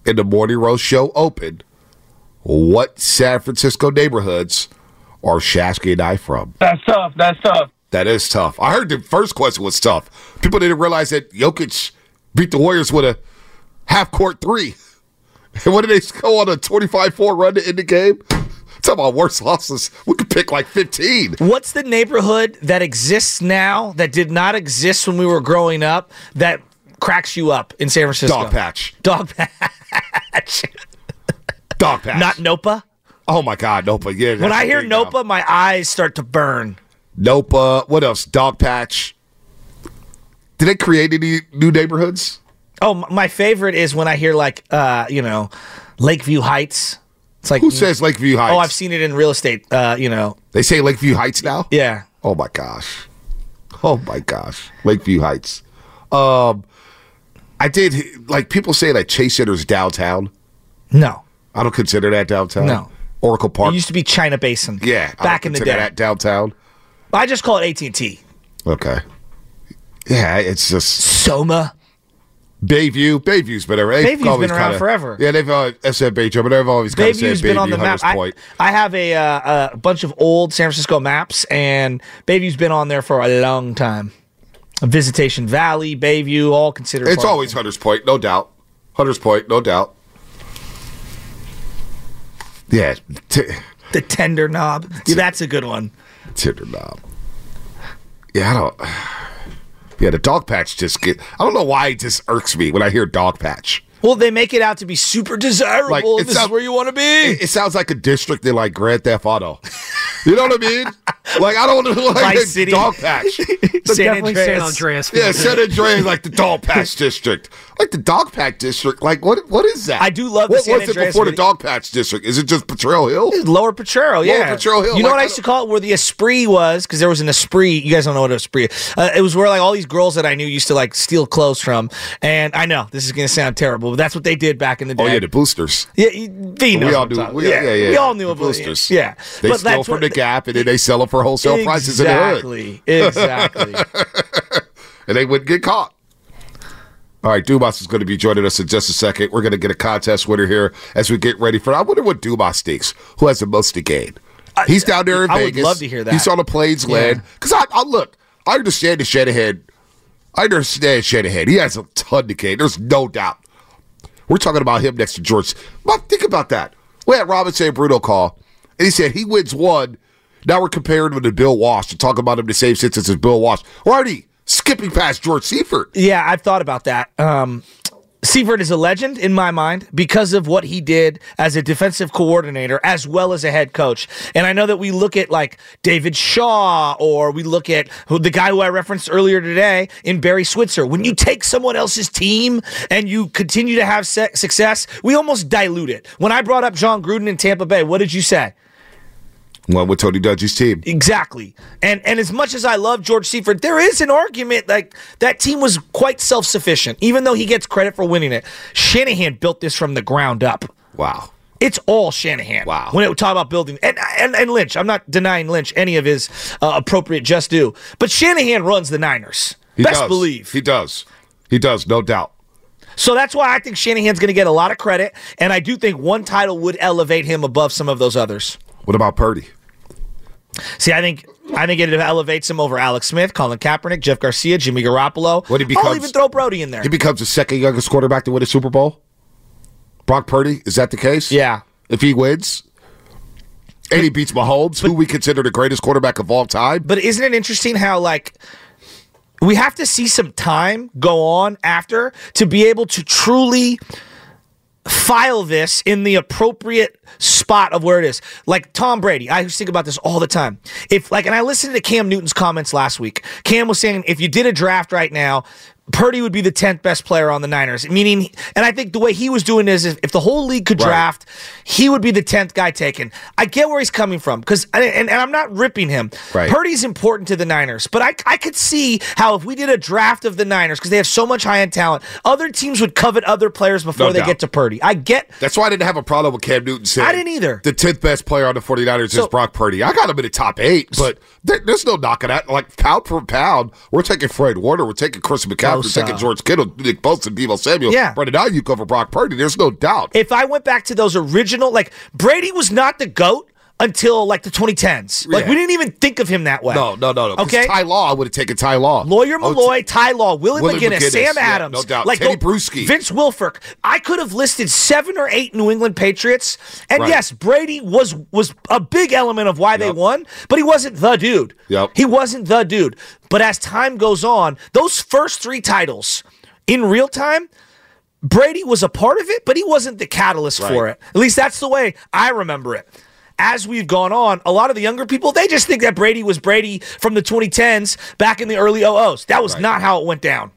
in the Morning Roast show open, what San Francisco neighborhoods are Shasky and I from? That's tough. That's tough. That is tough. I heard the first question was tough. People didn't realize that Jokic beat the Warriors with a half court three. And what did they go on a 25 4 run to end the game? Talk about worst losses. We could pick like 15. What's the neighborhood that exists now that did not exist when we were growing up that cracks you up in San Francisco? Dog Patch. Dog patch. Dog Patch. Not Nopa. Oh my God, Nopa. Yeah. When I hear big now. Nopa, my eyes start to burn. Nopa. What else? Dog Patch. Did they create any new neighborhoods? Oh, my favorite is when I hear like, uh, you know, Lakeview Heights. It's like Who says Lakeview Heights? Oh, I've seen it in real estate. Uh, you know, They say Lakeview Heights now? yeah. Oh my gosh. Oh my gosh. Lakeview Heights. Um I did like people say that Chase Center's downtown. No, I don't consider that downtown. No. Oracle Park. it used to be China Basin. yeah. Back in the day. that downtown. I just call it AT and T. Okay. Yeah, it's just Soma. Bayview. Bayview's been around. they've Bayview's always been around kinda- forever. Yeah, they've uh, I said Bayview, but they've always kind of said Bayview's been on the map. Hunters I, Point. I have a, uh, a bunch of old San Francisco maps, and Bayview's been on there for a long time. Visitation Valley, Bayview, all considered. It's always Hunters Point, no doubt. Hunters Point, no doubt. Yeah, t- the tender knob. Dude, that's a good one. Tender knob. Yeah, I don't. Yeah, the dog patch just get. I don't know why it just irks me when I hear dog patch. Well, they make it out to be super desirable. Like, this sound- is where you want to be. It, it sounds like a district in like Grand Theft Auto. You know what I mean? Like I don't know, like Vice the City. dog patch. But definitely San Andreas. Yeah, San Andreas, like the dog patch district, like the dog patch district. Like what? What is that? I do love the What was it before the dog patch district? Is it just Potrero Hill? Lower Potrero, yeah. Lower Potrero Hill. You know like, what I used to call it? Where the Esprit was, because there was an Esprit. You guys don't know what an Esprit. Uh, it was where like all these girls that I knew used to like steal clothes from. And I know this is going to sound terrible, but that's what they did back in the day. Oh yeah, the boosters. Yeah, knows we all knew. We, about. yeah, yeah, We all knew the about boosters. Yeah, they But steal from what- the Gap and then they sell them for wholesale prices in the hood. Exactly. Exactly. and they wouldn't get caught. All right, Dumas is going to be joining us in just a second. We're going to get a contest winner here as we get ready for. I wonder what Dumas thinks. Who has the most to gain? He's down there in Vegas. I would love to hear that. He's on the plane's Yeah. land. Because I, I look, I understand the Shanahan. I understand Shanahan. He has a ton to gain. There's no doubt. We're talking about him next to George. But think about that. We had Robinson and Bruno call, and he said he wins one. Now we're comparing him to Bill Walsh to talk about him the same sentence as Bill Walsh. Already skipping past George Seifert. Yeah, I've thought about that. Um, Seifert is a legend in my mind because of what he did as a defensive coordinator as well as a head coach. And I know that we look at like David Shaw or we look at who, the guy who I referenced earlier today in Barry Switzer. When you take someone else's team and you continue to have se- success, we almost dilute it. When I brought up Jon Gruden in Tampa Bay, what did you say? One with Tony Dungy's team. Exactly. And and as much as I love George Seifert, there is an argument like that team was quite self-sufficient, even though he gets credit for winning it. Shanahan built this from the ground up. Wow. It's all Shanahan. Wow. When it talk about building and, and and Lynch, I'm not denying Lynch any of his uh, appropriate just due, but Shanahan runs the Niners. He Best does. believe. He does. He does, no doubt. So that's why I think Shanahan's going to get a lot of credit, and I do think one title would elevate him above some of those others. What about Purdy? See, I think I think it elevates him over Alex Smith, Colin Kaepernick, Jeff Garcia, Jimmy Garoppolo. What he oh, becomes? I'll even throw Brodie in there. He becomes the second youngest quarterback to win a Super Bowl. Brock Purdy, is that the case? Yeah. If he wins, and he beats Mahomes, who we consider the greatest quarterback of all time. But isn't it interesting how like we have to see some time go on after to be able to truly file this in the appropriate spot of where it is. Like Tom Brady, I think about this all the time. If like and I listened to Cam Newton's comments last week. Cam was saying if you did a draft right now, Purdy would be the 10th best player on the Niners. Meaning, and I think the way he was doing is if, if the whole league could Right. draft, he would be the 10th guy taken. I get where he's coming from because, and, and I'm not ripping him. Right. Purdy's important to the Niners, but I, I could see how if we did a draft of the Niners because they have so much high end talent, other teams would covet other players before No they doubt. get to Purdy. I get That's why I didn't have a problem with Cam Newton saying I didn't either. The 10th best player on the 49ers So- is Brock Purdy. I got him in the top eight, but there, there's no knocking that. Like, pound for pound, we're taking Fred Warner, we're taking Chris McCaffrey, Bosa. taking George Kittle, Nick Bosa, Deebo Samuel. Yeah. Brandon Aiyuk over Brock Purdy. There's no doubt. if I went back to those original, like Brady was not the GOAT until like the 2010s. Like Yeah. we didn't even think of him that way. No, no, no, no. Okay. Ty Law, I would have taken Ty Law. Lawyer Oh, Milloy, Ty Law, Willie, Willie McGinest, McGinest, Sam yeah, Adams, no doubt. like Teddy go- Bruschi. Vince Wilfork. I could have listed seven or eight New England Patriots, and Right. yes, Brady was was a big element of why they won, but he wasn't the dude. Yep. He wasn't the dude. But as time goes on, those first three titles in real time. Brady was a part of it, but he wasn't the catalyst for it. At least that's the way I remember it. As we've gone on, a lot of the younger people, they just think that Brady was Brady from the 2010s back in the early 00s. That was not how it went down.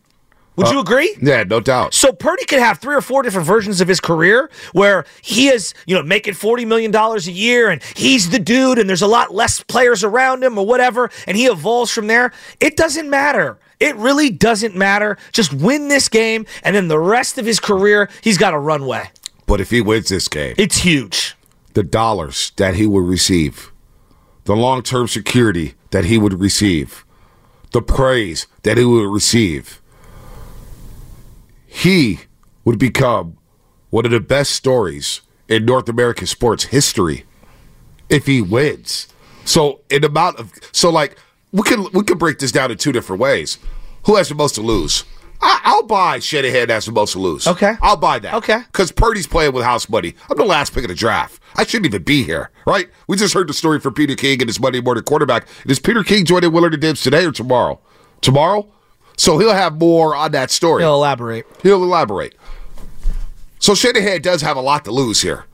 Would uh, you agree? Yeah, no doubt. So Purdy could have three or four different versions of his career where he is, you know, making $40 million a year and he's the dude and there's a lot less players around him or whatever, and he evolves from there. It doesn't matter. It really doesn't matter. Just win this game, and then the rest of his career, he's got a runway. But if he wins this game, It's huge. The dollars that he would receive, the long term security that he would receive, the praise that he would receive, he would become one of the best stories in North American sports history if he wins. So in amount of so like we can we can break this down in two different ways. Who has the most to lose? I, I'll buy Shanahan has the most to lose. Okay, I'll buy that. Okay, because Purdy's playing with house money. I'm the last pick of the draft. I shouldn't even be here, right? We just heard the story from Peter King and his Monday morning quarterback. Is Peter King joining Willard and Dibs today or tomorrow? Tomorrow. So he'll have more on that story. He'll elaborate. He'll elaborate. So Shanahan does have a lot to lose here.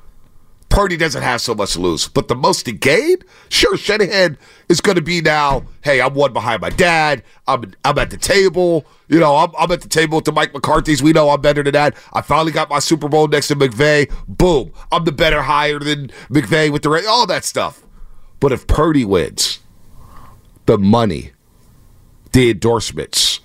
Purdy doesn't have so much to lose, but the most to gain, sure, Shanahan is going to be now. Hey, I'm one behind my dad. I'm I'm at the table. You know, I'm, I'm at the table with the Mike McCarthy's. We know I'm better than that. I finally got my Super Bowl next to McVay. Boom, I'm the better hire than McVay with the all that stuff. But if Purdy wins, the money, the endorsements.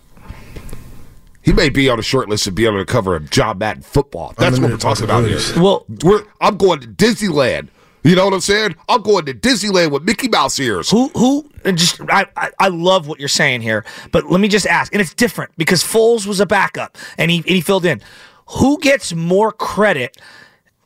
He may be on a short list and be able to cover a John Madden football. That's what we're talking about here. Well, we're, I'm going to Disneyland. You know what I'm saying? I'm going to Disneyland with Mickey Mouse ears. Who who and just I, I I love what you're saying here, but let me just ask, and it's different because Foles was a backup and he and he filled in. Who gets more credit?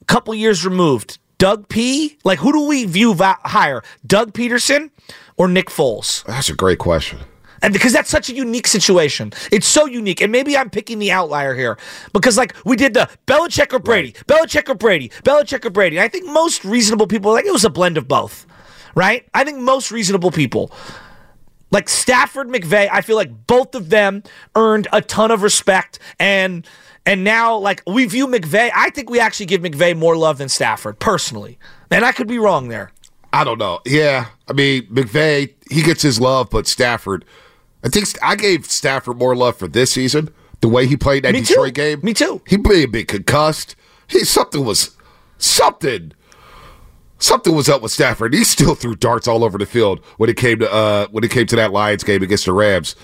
A couple years removed, Doug P. Like who do we view va- higher, Doug Pederson or Nick Foles? That's a great question. And because that's such a unique situation. It's so unique. And maybe I'm picking the outlier here. Because, like, we did the Belichick or Brady, Belichick or Brady, Belichick or Brady. And I think most reasonable people, like, it was a blend of both, right? I think most reasonable people, like Stafford, McVay, I feel like both of them earned a ton of respect. And. And now, like, we view McVay, I think we actually give McVay more love than Stafford, personally. And I could be wrong there. I don't know. Yeah, I mean McVay, he gets his love, but Stafford, I think I gave Stafford more love for this season. The way he played that Me too. Detroit game. Me too. He may have been concussed. He something was something. Something was up with Stafford. He still threw darts all over the field when it came to uh, when it came to that Lions game against the Rams.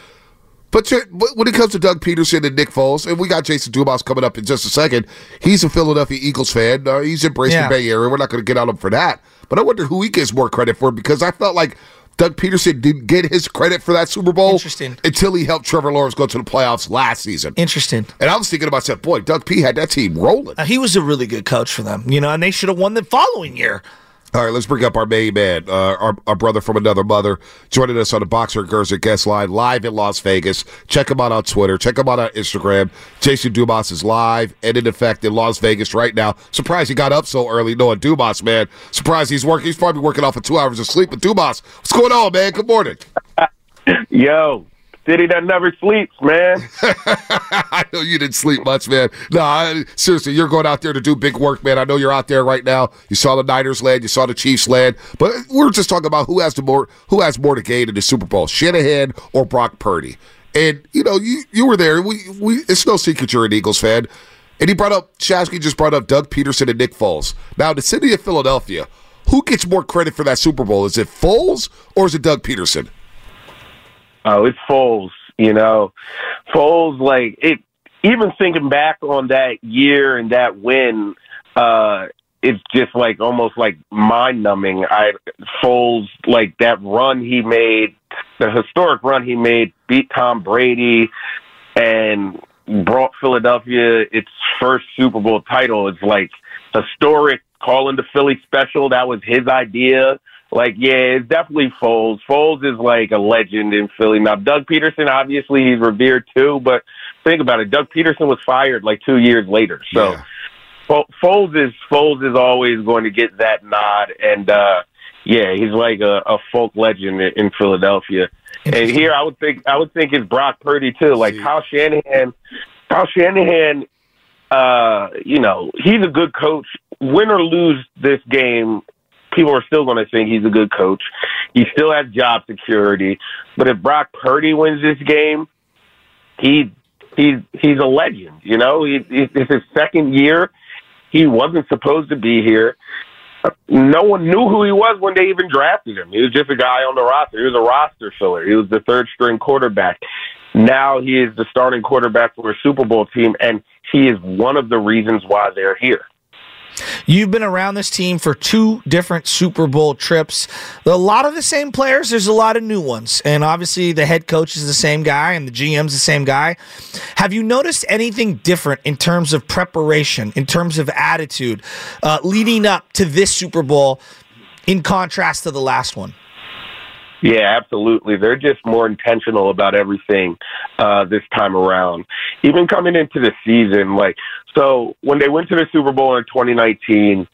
But when it comes to Doug Pederson and Nick Foles, and we got Jason Dumas coming up in just a second, he's a Philadelphia Eagles fan. Uh, he's embraced Yeah. the Bay Area. We're not going to get on him for that. But I wonder who he gets more credit for because I felt like Doug Pederson didn't get his credit for that Super Bowl Interesting. until he helped Trevor Lawrence go to the playoffs last season. Interesting. And I was thinking about myself, boy, Doug P had that team rolling. Uh, he was a really good coach for them, you know, and they should have won the following year. All right, let's bring up our main man, uh, our, our brother from another mother, joining us on the Boxer Gerson guest line live in Las Vegas. Check him out on Twitter. Check him out on Instagram. Jason Dumas is live and in effect in Las Vegas right now. Surprised he got up so early, knowing Dumas, man. Surprised he's working. He's probably working off of two hours of sleep. But Dumas, what's going on, man? Good morning. Yo, city that never sleeps, man. I know you didn't sleep much, man. No, I, seriously, you're going out there to do big work, man. I know you're out there right now. You saw the Niners land, you saw the Chiefs land, but we're just talking about who has the more who has more to gain in the Super Bowl, Shanahan or Brock Purdy. And you know, you you were there. We we it's no secret you're an Eagles fan. And he brought up Shasky just brought up Doug Pederson and Nick Foles. Now, the city of Philadelphia, who gets more credit for that Super Bowl? Is it Foles or is it Doug Pederson? Oh, it's Foles. You know, Foles like it. Even thinking back on that year and that win, uh, it's just like almost like mind numbing. I Foles like that run he made, the historic run he made, beat Tom Brady, and brought Philadelphia its first Super Bowl title. It's like historic. Calling the Philly special, that was his idea. Like, yeah, it's definitely Foles. Foles is like a legend in Philly. Now, Doug Pederson, obviously, he's revered too, but think about it. Doug Pederson was fired like two years later. So, Fo- Foles is Foles is always going to get that nod, and uh yeah, he's like a, a folk legend in, in Philadelphia. And here, I would think I would think it's Brock Purdy too. Like Kyle Shanahan, Kyle Shanahan, uh, you know, he's a good coach. Win or lose this game, people are still going to think he's a good coach. He still has job security. But if Brock Purdy wins this game, he he's he's a legend. You know, he, it's his second year. He wasn't supposed to be here. No one knew who he was when they even drafted him. He was just a guy on the roster. He was a roster filler. He was the third string quarterback. Now he is the starting quarterback for a Super Bowl team, and he is one of the reasons why they're here. You've been around this team for two different Super Bowl trips. A lot of the same players, there's a lot of new ones. And obviously, the head coach is the same guy and the GM's the same guy. Have you noticed anything different in terms of preparation, in terms of attitude, uh, leading up to this Super Bowl in contrast to the last one? Yeah, absolutely. They're just more intentional about everything uh, this time around. Even coming into the season, like so, when they went to the Super Bowl in 2019,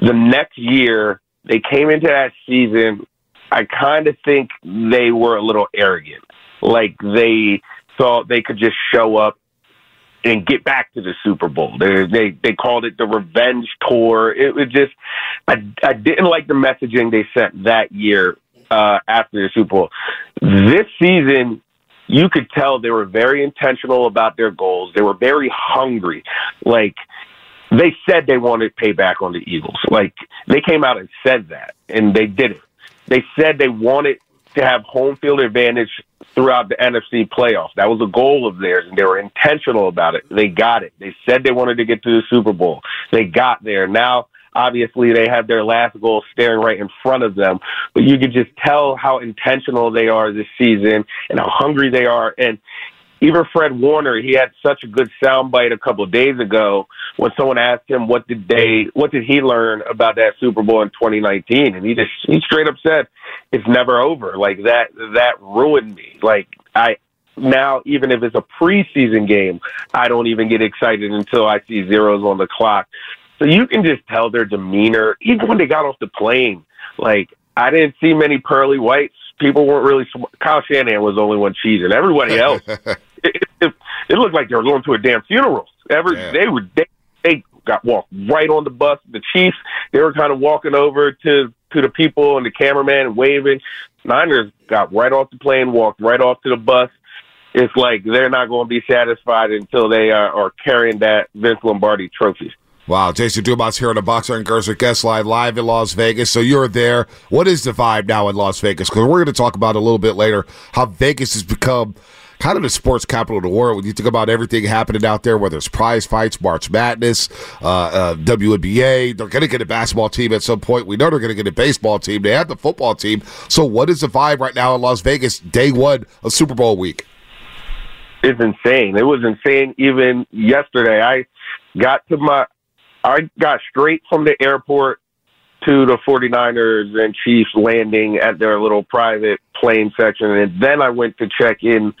the next year they came into that season. I kind of think they were a little arrogant, like they thought they could just show up and get back to the Super Bowl. They they they called it the revenge tour. It was just I I didn't like the messaging they sent that year uh, after the Super Bowl. This season, you could tell they were very intentional about their goals. They were very hungry. Like they said they wanted payback on the Eagles. Like they came out and said that, and they did it. They said they wanted to have home field advantage throughout the NFC playoffs. That was a goal of theirs, and they were intentional about it. They got it. They said they wanted to get to the Super Bowl. They got there. Now Obviously, they have their last goal staring right in front of them, but you could just tell how intentional they are this season and how hungry they are. And even Fred Warner, he had such a good soundbite a couple of days ago when someone asked him what did they, what did he learn about that Super Bowl in 2019, and he just he straight up said, "It's never over." Like that, that ruined me. Like I, now, even if it's a preseason game, I don't even get excited until I see zeros on the clock. So you can just tell their demeanor, even when they got off the plane. Like, I didn't see many pearly whites. People weren't really. Kyle Shanahan was the only one cheesing. Everybody else, it, it, it looked like they were going to a damn funeral. Every Yeah. they were they, they got walked right on the bus. The Chiefs, they were kind of walking over to to the people and the cameraman and waving. Niners got right off the plane, walked right off to the bus. It's like they're not going to be satisfied until they are, are carrying that Vince Lombardi trophy. Wow, Jason Dumas here on the Boxer and Gerson Guest Line live in Las Vegas. So you're there. What is the vibe now in Las Vegas? Because we're going to talk about a little bit later how Vegas has become kind of the sports capital of the world. When you think about everything happening out there, whether it's prize fights, March Madness, uh, uh, WNBA, they're going to get a basketball team at some point. We know they're going to get a baseball team. They have the football team. So what is the vibe right now in Las Vegas, day one of Super Bowl week? It's insane. It was insane even yesterday. I got to my I got straight from the airport to the 49ers and Chiefs landing at their little private plane section and then I went to check in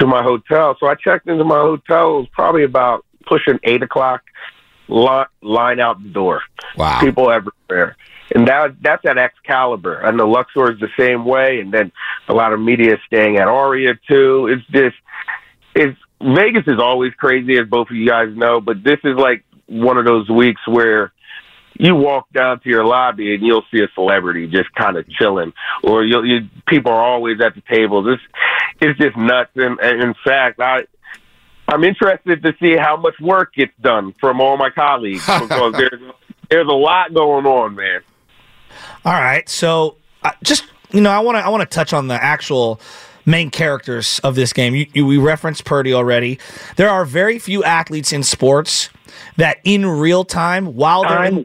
to my hotel. So I checked into my hotel. It was probably about pushing eight o'clock. Line, line out the door. Wow. People everywhere. And that that's at Excalibur. And the Luxor is the same way. And then a lot of media staying at Aria too. It's just it's Vegas is always crazy, as both of you guys know, but this is like one of those weeks where you walk down to your lobby and you'll see a celebrity just kind of chilling, or you'll, you people are always at the tables. It's it's just nuts. And, and in fact, I I'm interested to see how much work gets done from all my colleagues because there's there's a lot going on, man. All right, so uh, just you know, I want to I want to touch on the actual main characters of this game. You, you, we referenced Purdy already. There are very few athletes in sports that, in real time, while they're in,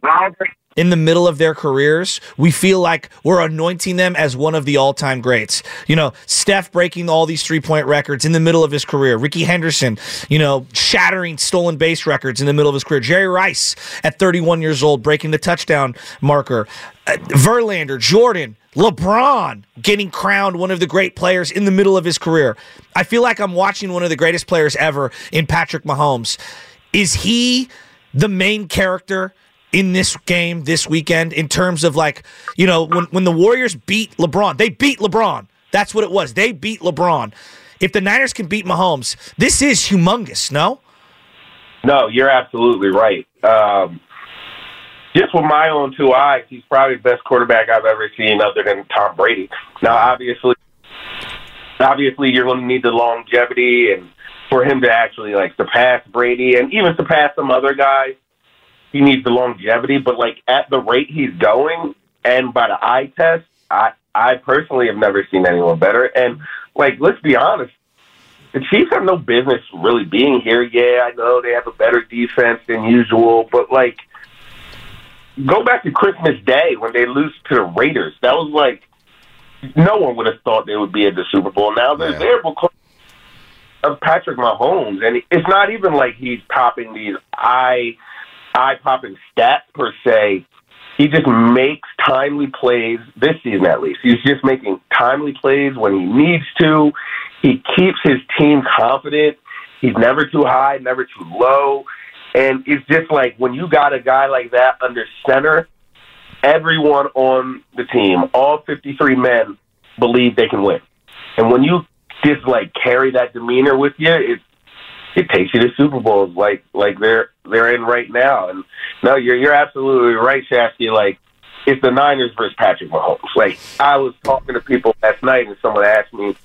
in the middle of their careers, we feel like we're anointing them as one of the all-time greats. You know, Steph breaking all these three-point records in the middle of his career. Rickey Henderson, you know, shattering stolen base records in the middle of his career. Jerry Rice at 31 years old breaking the touchdown marker. Uh, Verlander, Jordan, LeBron getting crowned one of the great players in the middle of his career. I feel like I'm watching one of the greatest players ever in Patrick Mahomes. Is he the main character in this game this weekend in terms of like, you know, when, when the Warriors beat LeBron, they beat LeBron. That's what it was. They beat LeBron. If the Niners can beat Mahomes, this is humongous, no? No, you're absolutely right. Um, just with my own two eyes, he's probably the best quarterback I've ever seen, other than Tom Brady. Now, obviously, obviously, you're going to need the longevity, and for him to actually like surpass Brady and even surpass some other guys, he needs the longevity. But like at the rate he's going, and by the eye test, I I personally have never seen anyone better. And like, let's be honest, the Chiefs have no business really being here. Yeah, I know they have a better defense than usual, but like go back to Christmas Day when they lose to the Raiders. That was like no one would have thought they would be at the Super Bowl. Now they're there because of Patrick Mahomes, and it's not even like he's popping these eye eye popping stats per se. He just makes timely plays this season, at least. He's just making timely plays when he needs to. He keeps his team confident. He's never too high, never too low. And it's just like when you got a guy like that under center, everyone on the team, all 53 men, believe they can win. And when you just like carry that demeanor with you, it it takes you to Super Bowls like like they're they're in right now. And no, you're you're absolutely right, Shasky. Like it's the Niners versus Patrick Mahomes. Like I was talking to people last night, and someone asked me.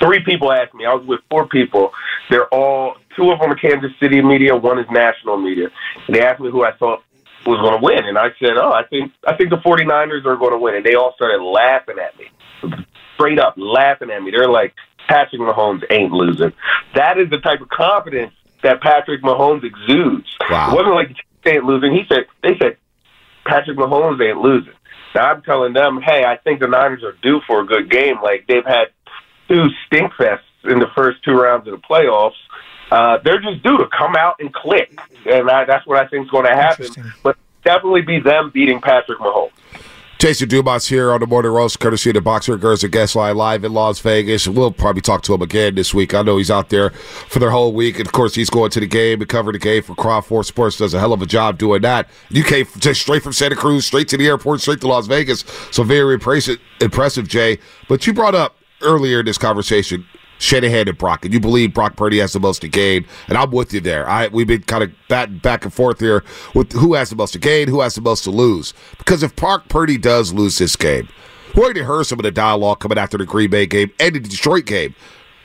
Three people asked me. I was with four people. They're all two of them are Kansas City media, one is national media. And they asked me who I thought was going to win, and I said, "Oh, I think I think the 49ers are going to win." And they all started laughing at me, straight up laughing at me. They're like, "Patrick Mahomes ain't losing." That is the type of confidence that Patrick Mahomes exudes. Wow. It wasn't like he ain't losing. He said, "They said Patrick Mahomes ain't losing." Now I'm telling them, "Hey, I think the Niners are due for a good game. Like they've had two stink fests in the first two rounds of the playoffs." Uh, they're just due to come out and click, and I, that's what I think is going to happen. But definitely be them beating Patrick Mahomes. Jason Dumas here on the Morning Roast, courtesy of the Boxer Girls Guest Line live in Las Vegas. We'll probably talk to him again this week. I know he's out there for their whole week. And of course, he's going to the game and covering the game for Crawford Sports. Does a hell of a job doing that. You came just straight from Santa Cruz, straight to the airport, straight to Las Vegas. So very impressive, impressive, Jay. But you brought up earlier in this conversation Shanahan and Brock, and you believe Brock Purdy has the most to gain, and I'm with you there. I we've been kind of batting back and forth here with who has the most to gain, who has the most to lose. Because if Brock Purdy does lose this game, we already heard some of the dialogue coming after the Green Bay game and the Detroit game.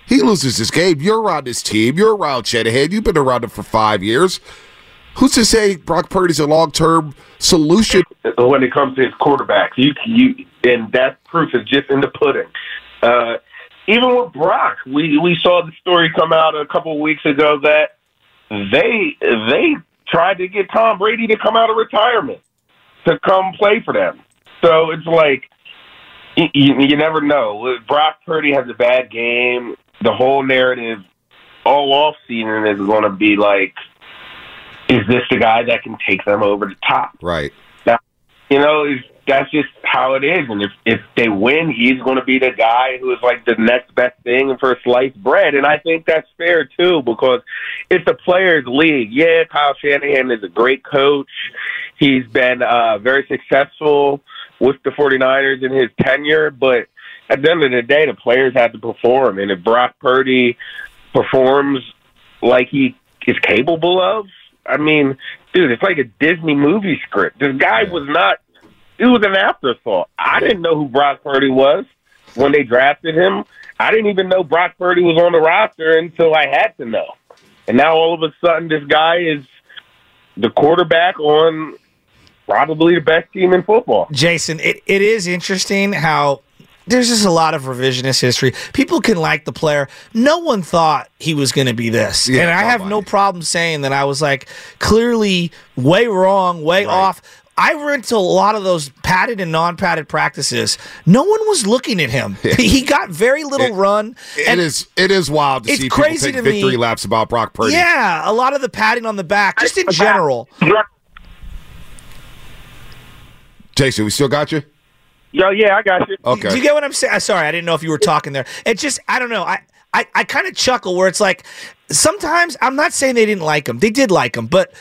He loses this game. You're around this team. You're around Shanahan. You've been around him for five years. Who's to say Brock Purdy's a long term solution? when it comes to his quarterbacks. You, you, and that proof is just in the pudding. Uh, even with Brock, we we saw the story come out a couple of weeks ago that they they tried to get Tom Brady to come out of retirement to come play for them. So it's like you, you, you never know. Brock Purdy has a bad game. The whole narrative all off season is going to be like, is this the guy that can take them over the top? Right. Now, you know, that's just how it is. And if if they win, he's going to be the guy who is like the next best thing for sliced bread. And I think that's fair too because it's a players' league. Yeah, Kyle Shanahan is a great coach. He's been uh, very successful with the 49ers in his tenure, but at the end of the day, the players have to perform. And if Brock Purdy performs like he is capable of, I mean, dude, it's like a Disney movie script. This guy was not it was an afterthought. I didn't know who Brock Purdy was when they drafted him. I didn't even know Brock Purdy was on the roster until I had to know. And now all of a sudden, this guy is the quarterback on probably the best team in football. Jason, it, it is interesting how there's just a lot of revisionist history. People can like the player. No one thought he was going to be this. Yeah, and I have no problem saying that I was like clearly way wrong, way off. I went to a lot of those padded and non-padded practices. No one was looking at him. He got very little run. It is it is wild to It's see crazy people to take victory me. laps about Brock Purdy. Yeah, a lot of the padding on the back, just in general. Jason, we still got you? Yo, yeah, I got you. Okay. Do you get what I'm saying? Uh, sorry, I didn't know if you were talking there. It just, I don't know. I, I, I kind of chuckle where it's like, sometimes I'm not saying they didn't like him. They did like him, but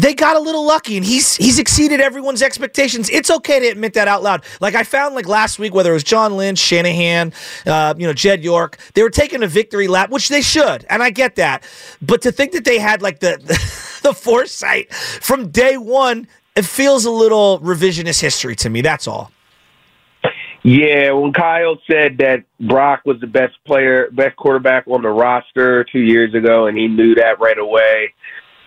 they got a little lucky and he's he's exceeded everyone's expectations. It's okay to admit that out loud. Like I found like last week, whether it was John Lynch, Shanahan, uh, you know, Jed York, they were taking a victory lap, which they should, and I get that. But to think that they had like the the foresight from day one, it feels a little revisionist history to me. That's all. Yeah, when Kyle said that Brock was the best player, best quarterback on the roster two years ago, and he knew that right away.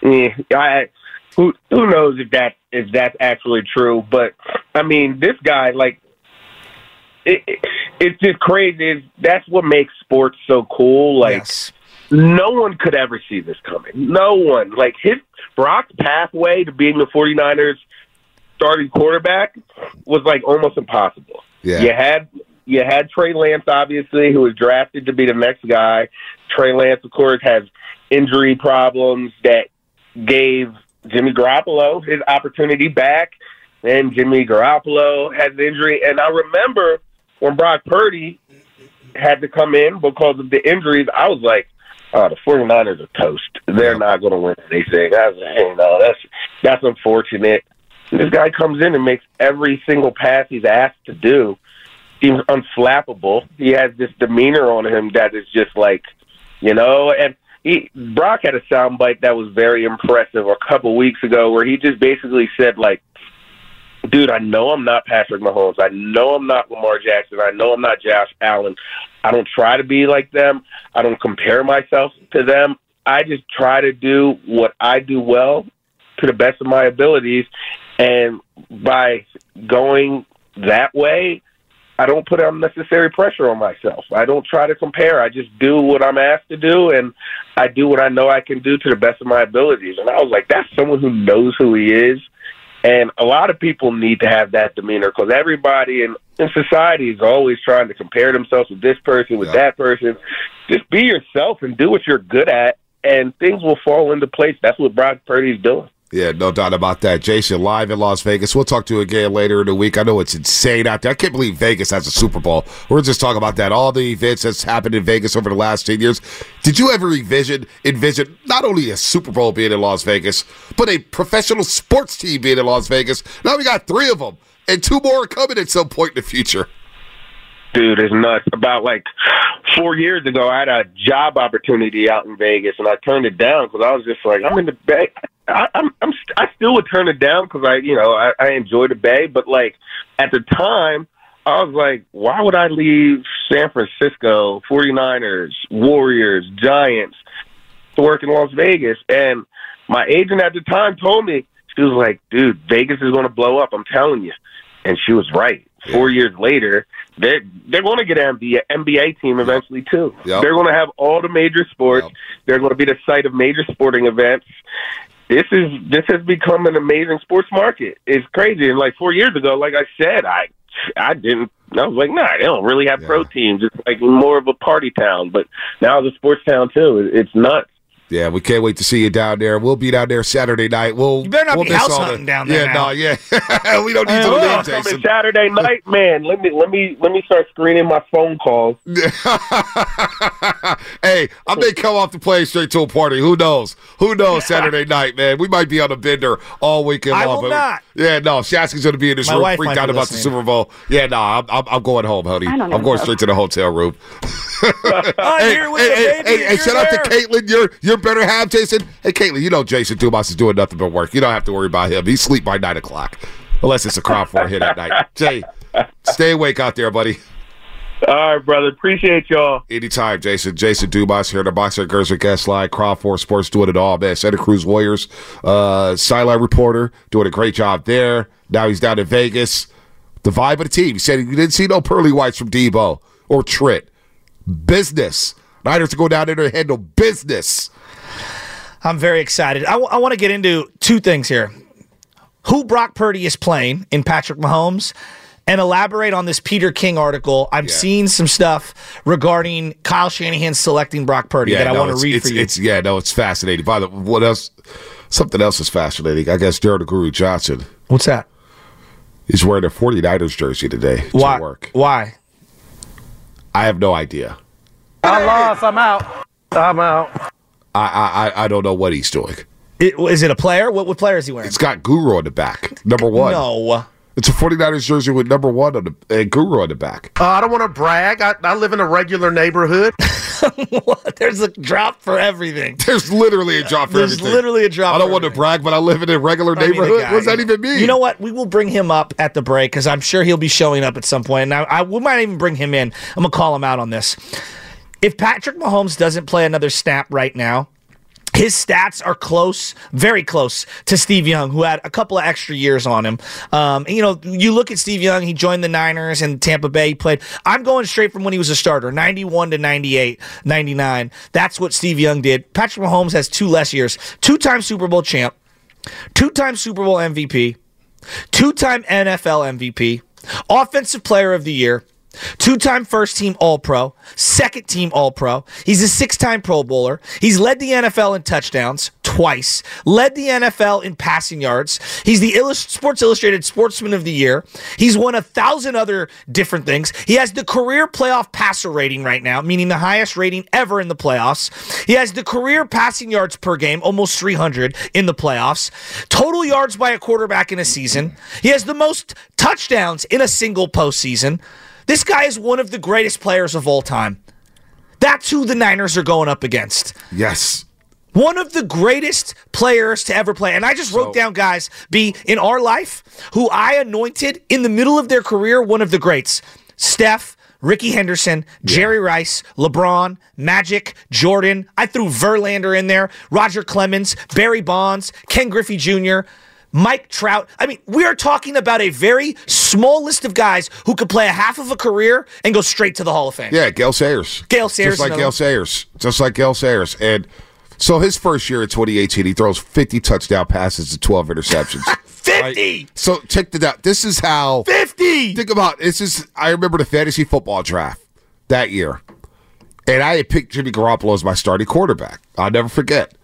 eh, I, who who knows if that if that's actually true? But I mean, this guy, like, it, it, it's just crazy. It's, that's what makes sports so cool. Like, no one could ever see this coming. No one. Like his Brock's pathway to being the 49ers starting quarterback was like almost impossible. Yeah. You had you had Trey Lance, obviously, who was drafted to be the next guy. Trey Lance, of course, has injury problems that gave Jimmy Garoppolo his opportunity back. Then Jimmy Garoppolo had an injury, and I remember when Brock Purdy had to come in because of the injuries. I was like, "Oh, the 49ers are toast. They're not going to win anything." I was like, "Hey, no, that's that's unfortunate." This guy comes in and makes every single pass he's asked to do seems unflappable. He has this demeanor on him that is just like, you know, and he Brock had a soundbite that was very impressive a couple weeks ago where he just basically said like, dude, I know I'm not Patrick Mahomes. I know I'm not Lamar Jackson. I know I'm not Josh Allen. I don't try to be like them. I don't compare myself to them. I just try to do what I do well to the best of my abilities. And by going that way, I don't put unnecessary pressure on myself. I don't try to compare. I just do what I'm asked to do, and I do what I know I can do to the best of my abilities. And I was like, that's someone who knows who he is. And a lot of people need to have that demeanor because everybody in, in society is always trying to compare themselves with this person, with that person. Just be yourself and do what you're good at, and things will fall into place. That's what Brock Purdy's doing. Yeah, no doubt about that. Jason, live in Las Vegas. We'll talk to you again later in the week. I know it's insane out there. I can't believe Vegas has a Super Bowl. We're just talking about that. All the events that's happened in Vegas over the last 10 years. Did you ever envision, envision not only a Super Bowl being in Las Vegas, but a professional sports team being in Las Vegas? Now we got three of them, and two more coming at some point in the future. Dude, it's nuts. About like four years ago, I had a job opportunity out in Vegas, and I turned it down because I was just like, I'm in the Bay. I, I'm, I'm, st- I still would turn it down because I, you know, I, I enjoy the Bay. But like at the time, I was like, why would I leave San Francisco, 49ers, Warriors, Giants to work in Las Vegas? And my agent at the time told me, she was like, dude, Vegas is going to blow up. I'm telling you. And she was right. Four years later, they're they're going to get an NBA, NBA team eventually too. Yep. They're going to have all the major sports. They're going to be the site of major sporting events. This is this has become an amazing sports market. It's crazy. And like four years ago, like I said, I I didn't. I was like, nah, they don't really have pro teams. It's like more of a party town. But now it's a sports town too. It- It's nuts. Yeah, we can't wait to see you down there. We'll be down there Saturday night. We'll You better not we'll be house hunting the, down there Yeah, no, yeah. we don't need to Well, leave, Jason. Saturday night, man. Let me let me let me start screening my phone calls. hey, I may come off the plane straight to a party. Who knows? Who knows? Saturday night, man. We might be on a bender all weekend I long. will not. Yeah, no. Shasky's going to be in this My room, freaked out be about the listening. Super Bowl. Yeah, no, I'm, I'm, I'm going home, honey. I don't I'm going know. straight to the hotel room. I'm hey, here with hey, the hey, baby. hey, and hey, you're shout out to. Caitlin. You're you're better half, Jason. Hey, Caitlin, you know Jason Dumas is doing nothing but work. You don't have to worry about him. He sleep by nine o'clock, unless it's a crowd for a hit at night. Jay, stay awake out there, buddy. All right, brother. Appreciate y'all. Anytime, Jason. Jason Dumas here, the Boxer Gerson guest line. Crawford Sports doing it all, man. Santa Cruz Warriors, uh, sideline reporter, doing a great job there. Now he's down in Vegas. The vibe of the team. He said he didn't see no pearly whites from Deebo or Tritt. Business. Niners to go down there and handle business. I'm very excited. I want to get into two things here. Who Brock Purdy is playing in Patrick Mahomes and elaborate on this Peter King article. I'm seeing some stuff regarding Kyle Shanahan selecting Brock Purdy that I no, want to read it's, for you. It's, yeah, no, it's fascinating. By the what else? Something else is fascinating. I guess Daryl the Guru Johnson. What's that? He's wearing a 49ers jersey today Why? to work. Why? I have no idea. I lost. I'm out. I'm out. I I I- I don't know what he's doing. It, is it a player? What, what player is he wearing? It's got Guru on the back, number one. No. It's a 49ers jersey with number one on the and Guru on the back. Uh, I don't want to brag. I, I live in a regular neighborhood. There's a drop for everything. There's literally a drop for There's everything. literally a drop I don't for want to brag, but I live in a regular I mean, neighborhood. guy- what does that even mean? You know what? We will bring him up at the break because I'm sure he'll be showing up at some point. And I, I, we might even bring him in. I'm gonna call him out on this. If Patrick Mahomes doesn't play another snap right now, his stats are close, very close to Steve Young, who had a couple of extra years on him. Um, you know, you look at Steve Young, he joined the Niners and Tampa Bay. He played, I'm going straight from when he was a starter, 91 to 98, 99. That's what Steve Young did. Patrick Mahomes has two less years, two time Super Bowl champ, two time Super Bowl MVP. two time NFL MVP, Offensive Player of the Year, Two time first team All Pro, second team All Pro. He's a six time Pro Bowler. He's led the NFL in touchdowns twice, led the NFL in passing yards. He's the Sports Illustrated Sportsman of the Year. He's won a thousand other different things. He has the career playoff passer rating right now, meaning the highest rating ever in the playoffs. He has the career passing yards per game, almost 300 in the playoffs. Total yards by a quarterback in a season. He has the most touchdowns in a single postseason. This guy is one of the greatest players of all time. That's who the Niners are going up against. Yes. One of the greatest players to ever play. And I just wrote down guys be in our life who I anointed in the middle of their career one of the greats. Steph, Rickey Henderson, Jerry Rice, LeBron, Magic, Jordan. I threw Verlander in there, Roger Clemens, Barry Bonds, Ken Griffey Jr., Mike Trout. I mean, we are talking about a very small list of guys who could play a half of a career and go straight to the Hall of Fame. Yeah, Gale Sayers. Gale Sayers, Just like another Gale. Sayers. Just like Gale Sayers. And so his first year in 2018, he throws 50 touchdown passes to 12 interceptions. 50! So check this out. This is how 50. Think about this is I remember the fantasy football draft that year. And I had picked Jimmy Garoppolo as my starting quarterback. I'll never forget.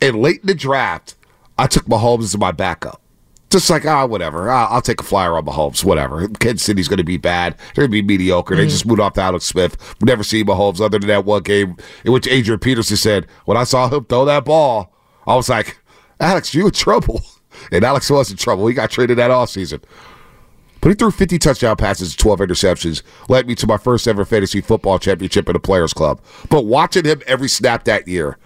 And late in the draft, I took Mahomes as my backup. Just like, ah, whatever. I'll, I'll take a flyer on Mahomes, whatever. Kansas City's going to be bad. They're going to be mediocre. They Mm-hmm. just moved off to Alex Smith. We never see Mahomes other than that one game in which Adrian Peterson said, when I saw him throw that ball, I was like, Alex, you in trouble. And Alex was in trouble. He got traded that offseason. But he threw 50 touchdown passes and 12 interceptions, led me to my first ever fantasy football championship in the Players Club. But watching him every snap that year,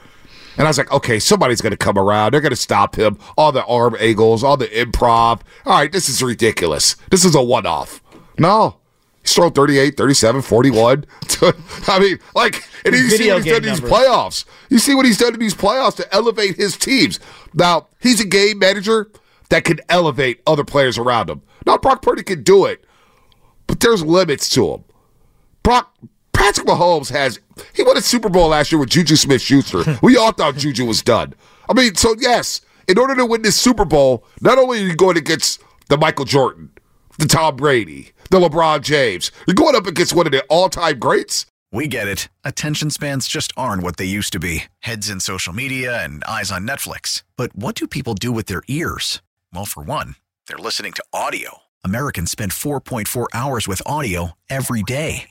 and I was like, okay, somebody's going to come around. They're going to stop him. All the arm angles, all the improv. All right, this is ridiculous. This is a one off. No. He's thrown 38, 37, 41. I mean, like, and you see what he's done in these playoffs. You see what he's done in these playoffs to elevate his teams. Now, he's a game manager that can elevate other players around him. Now, Brock Purdy can do it, but there's limits to him. Brock Patrick Mahomes has he won a Super Bowl last year with Juju Smith Schuster. we all thought Juju was done. I mean, so yes, in order to win this Super Bowl, not only are you going against the Michael Jordan, the Tom Brady, the LeBron James, you're going up against one of the all-time greats. We get it. Attention spans just aren't what they used to be heads in social media and eyes on Netflix. But what do people do with their ears? Well, for one, they're listening to audio. Americans spend 4.4 hours with audio every day.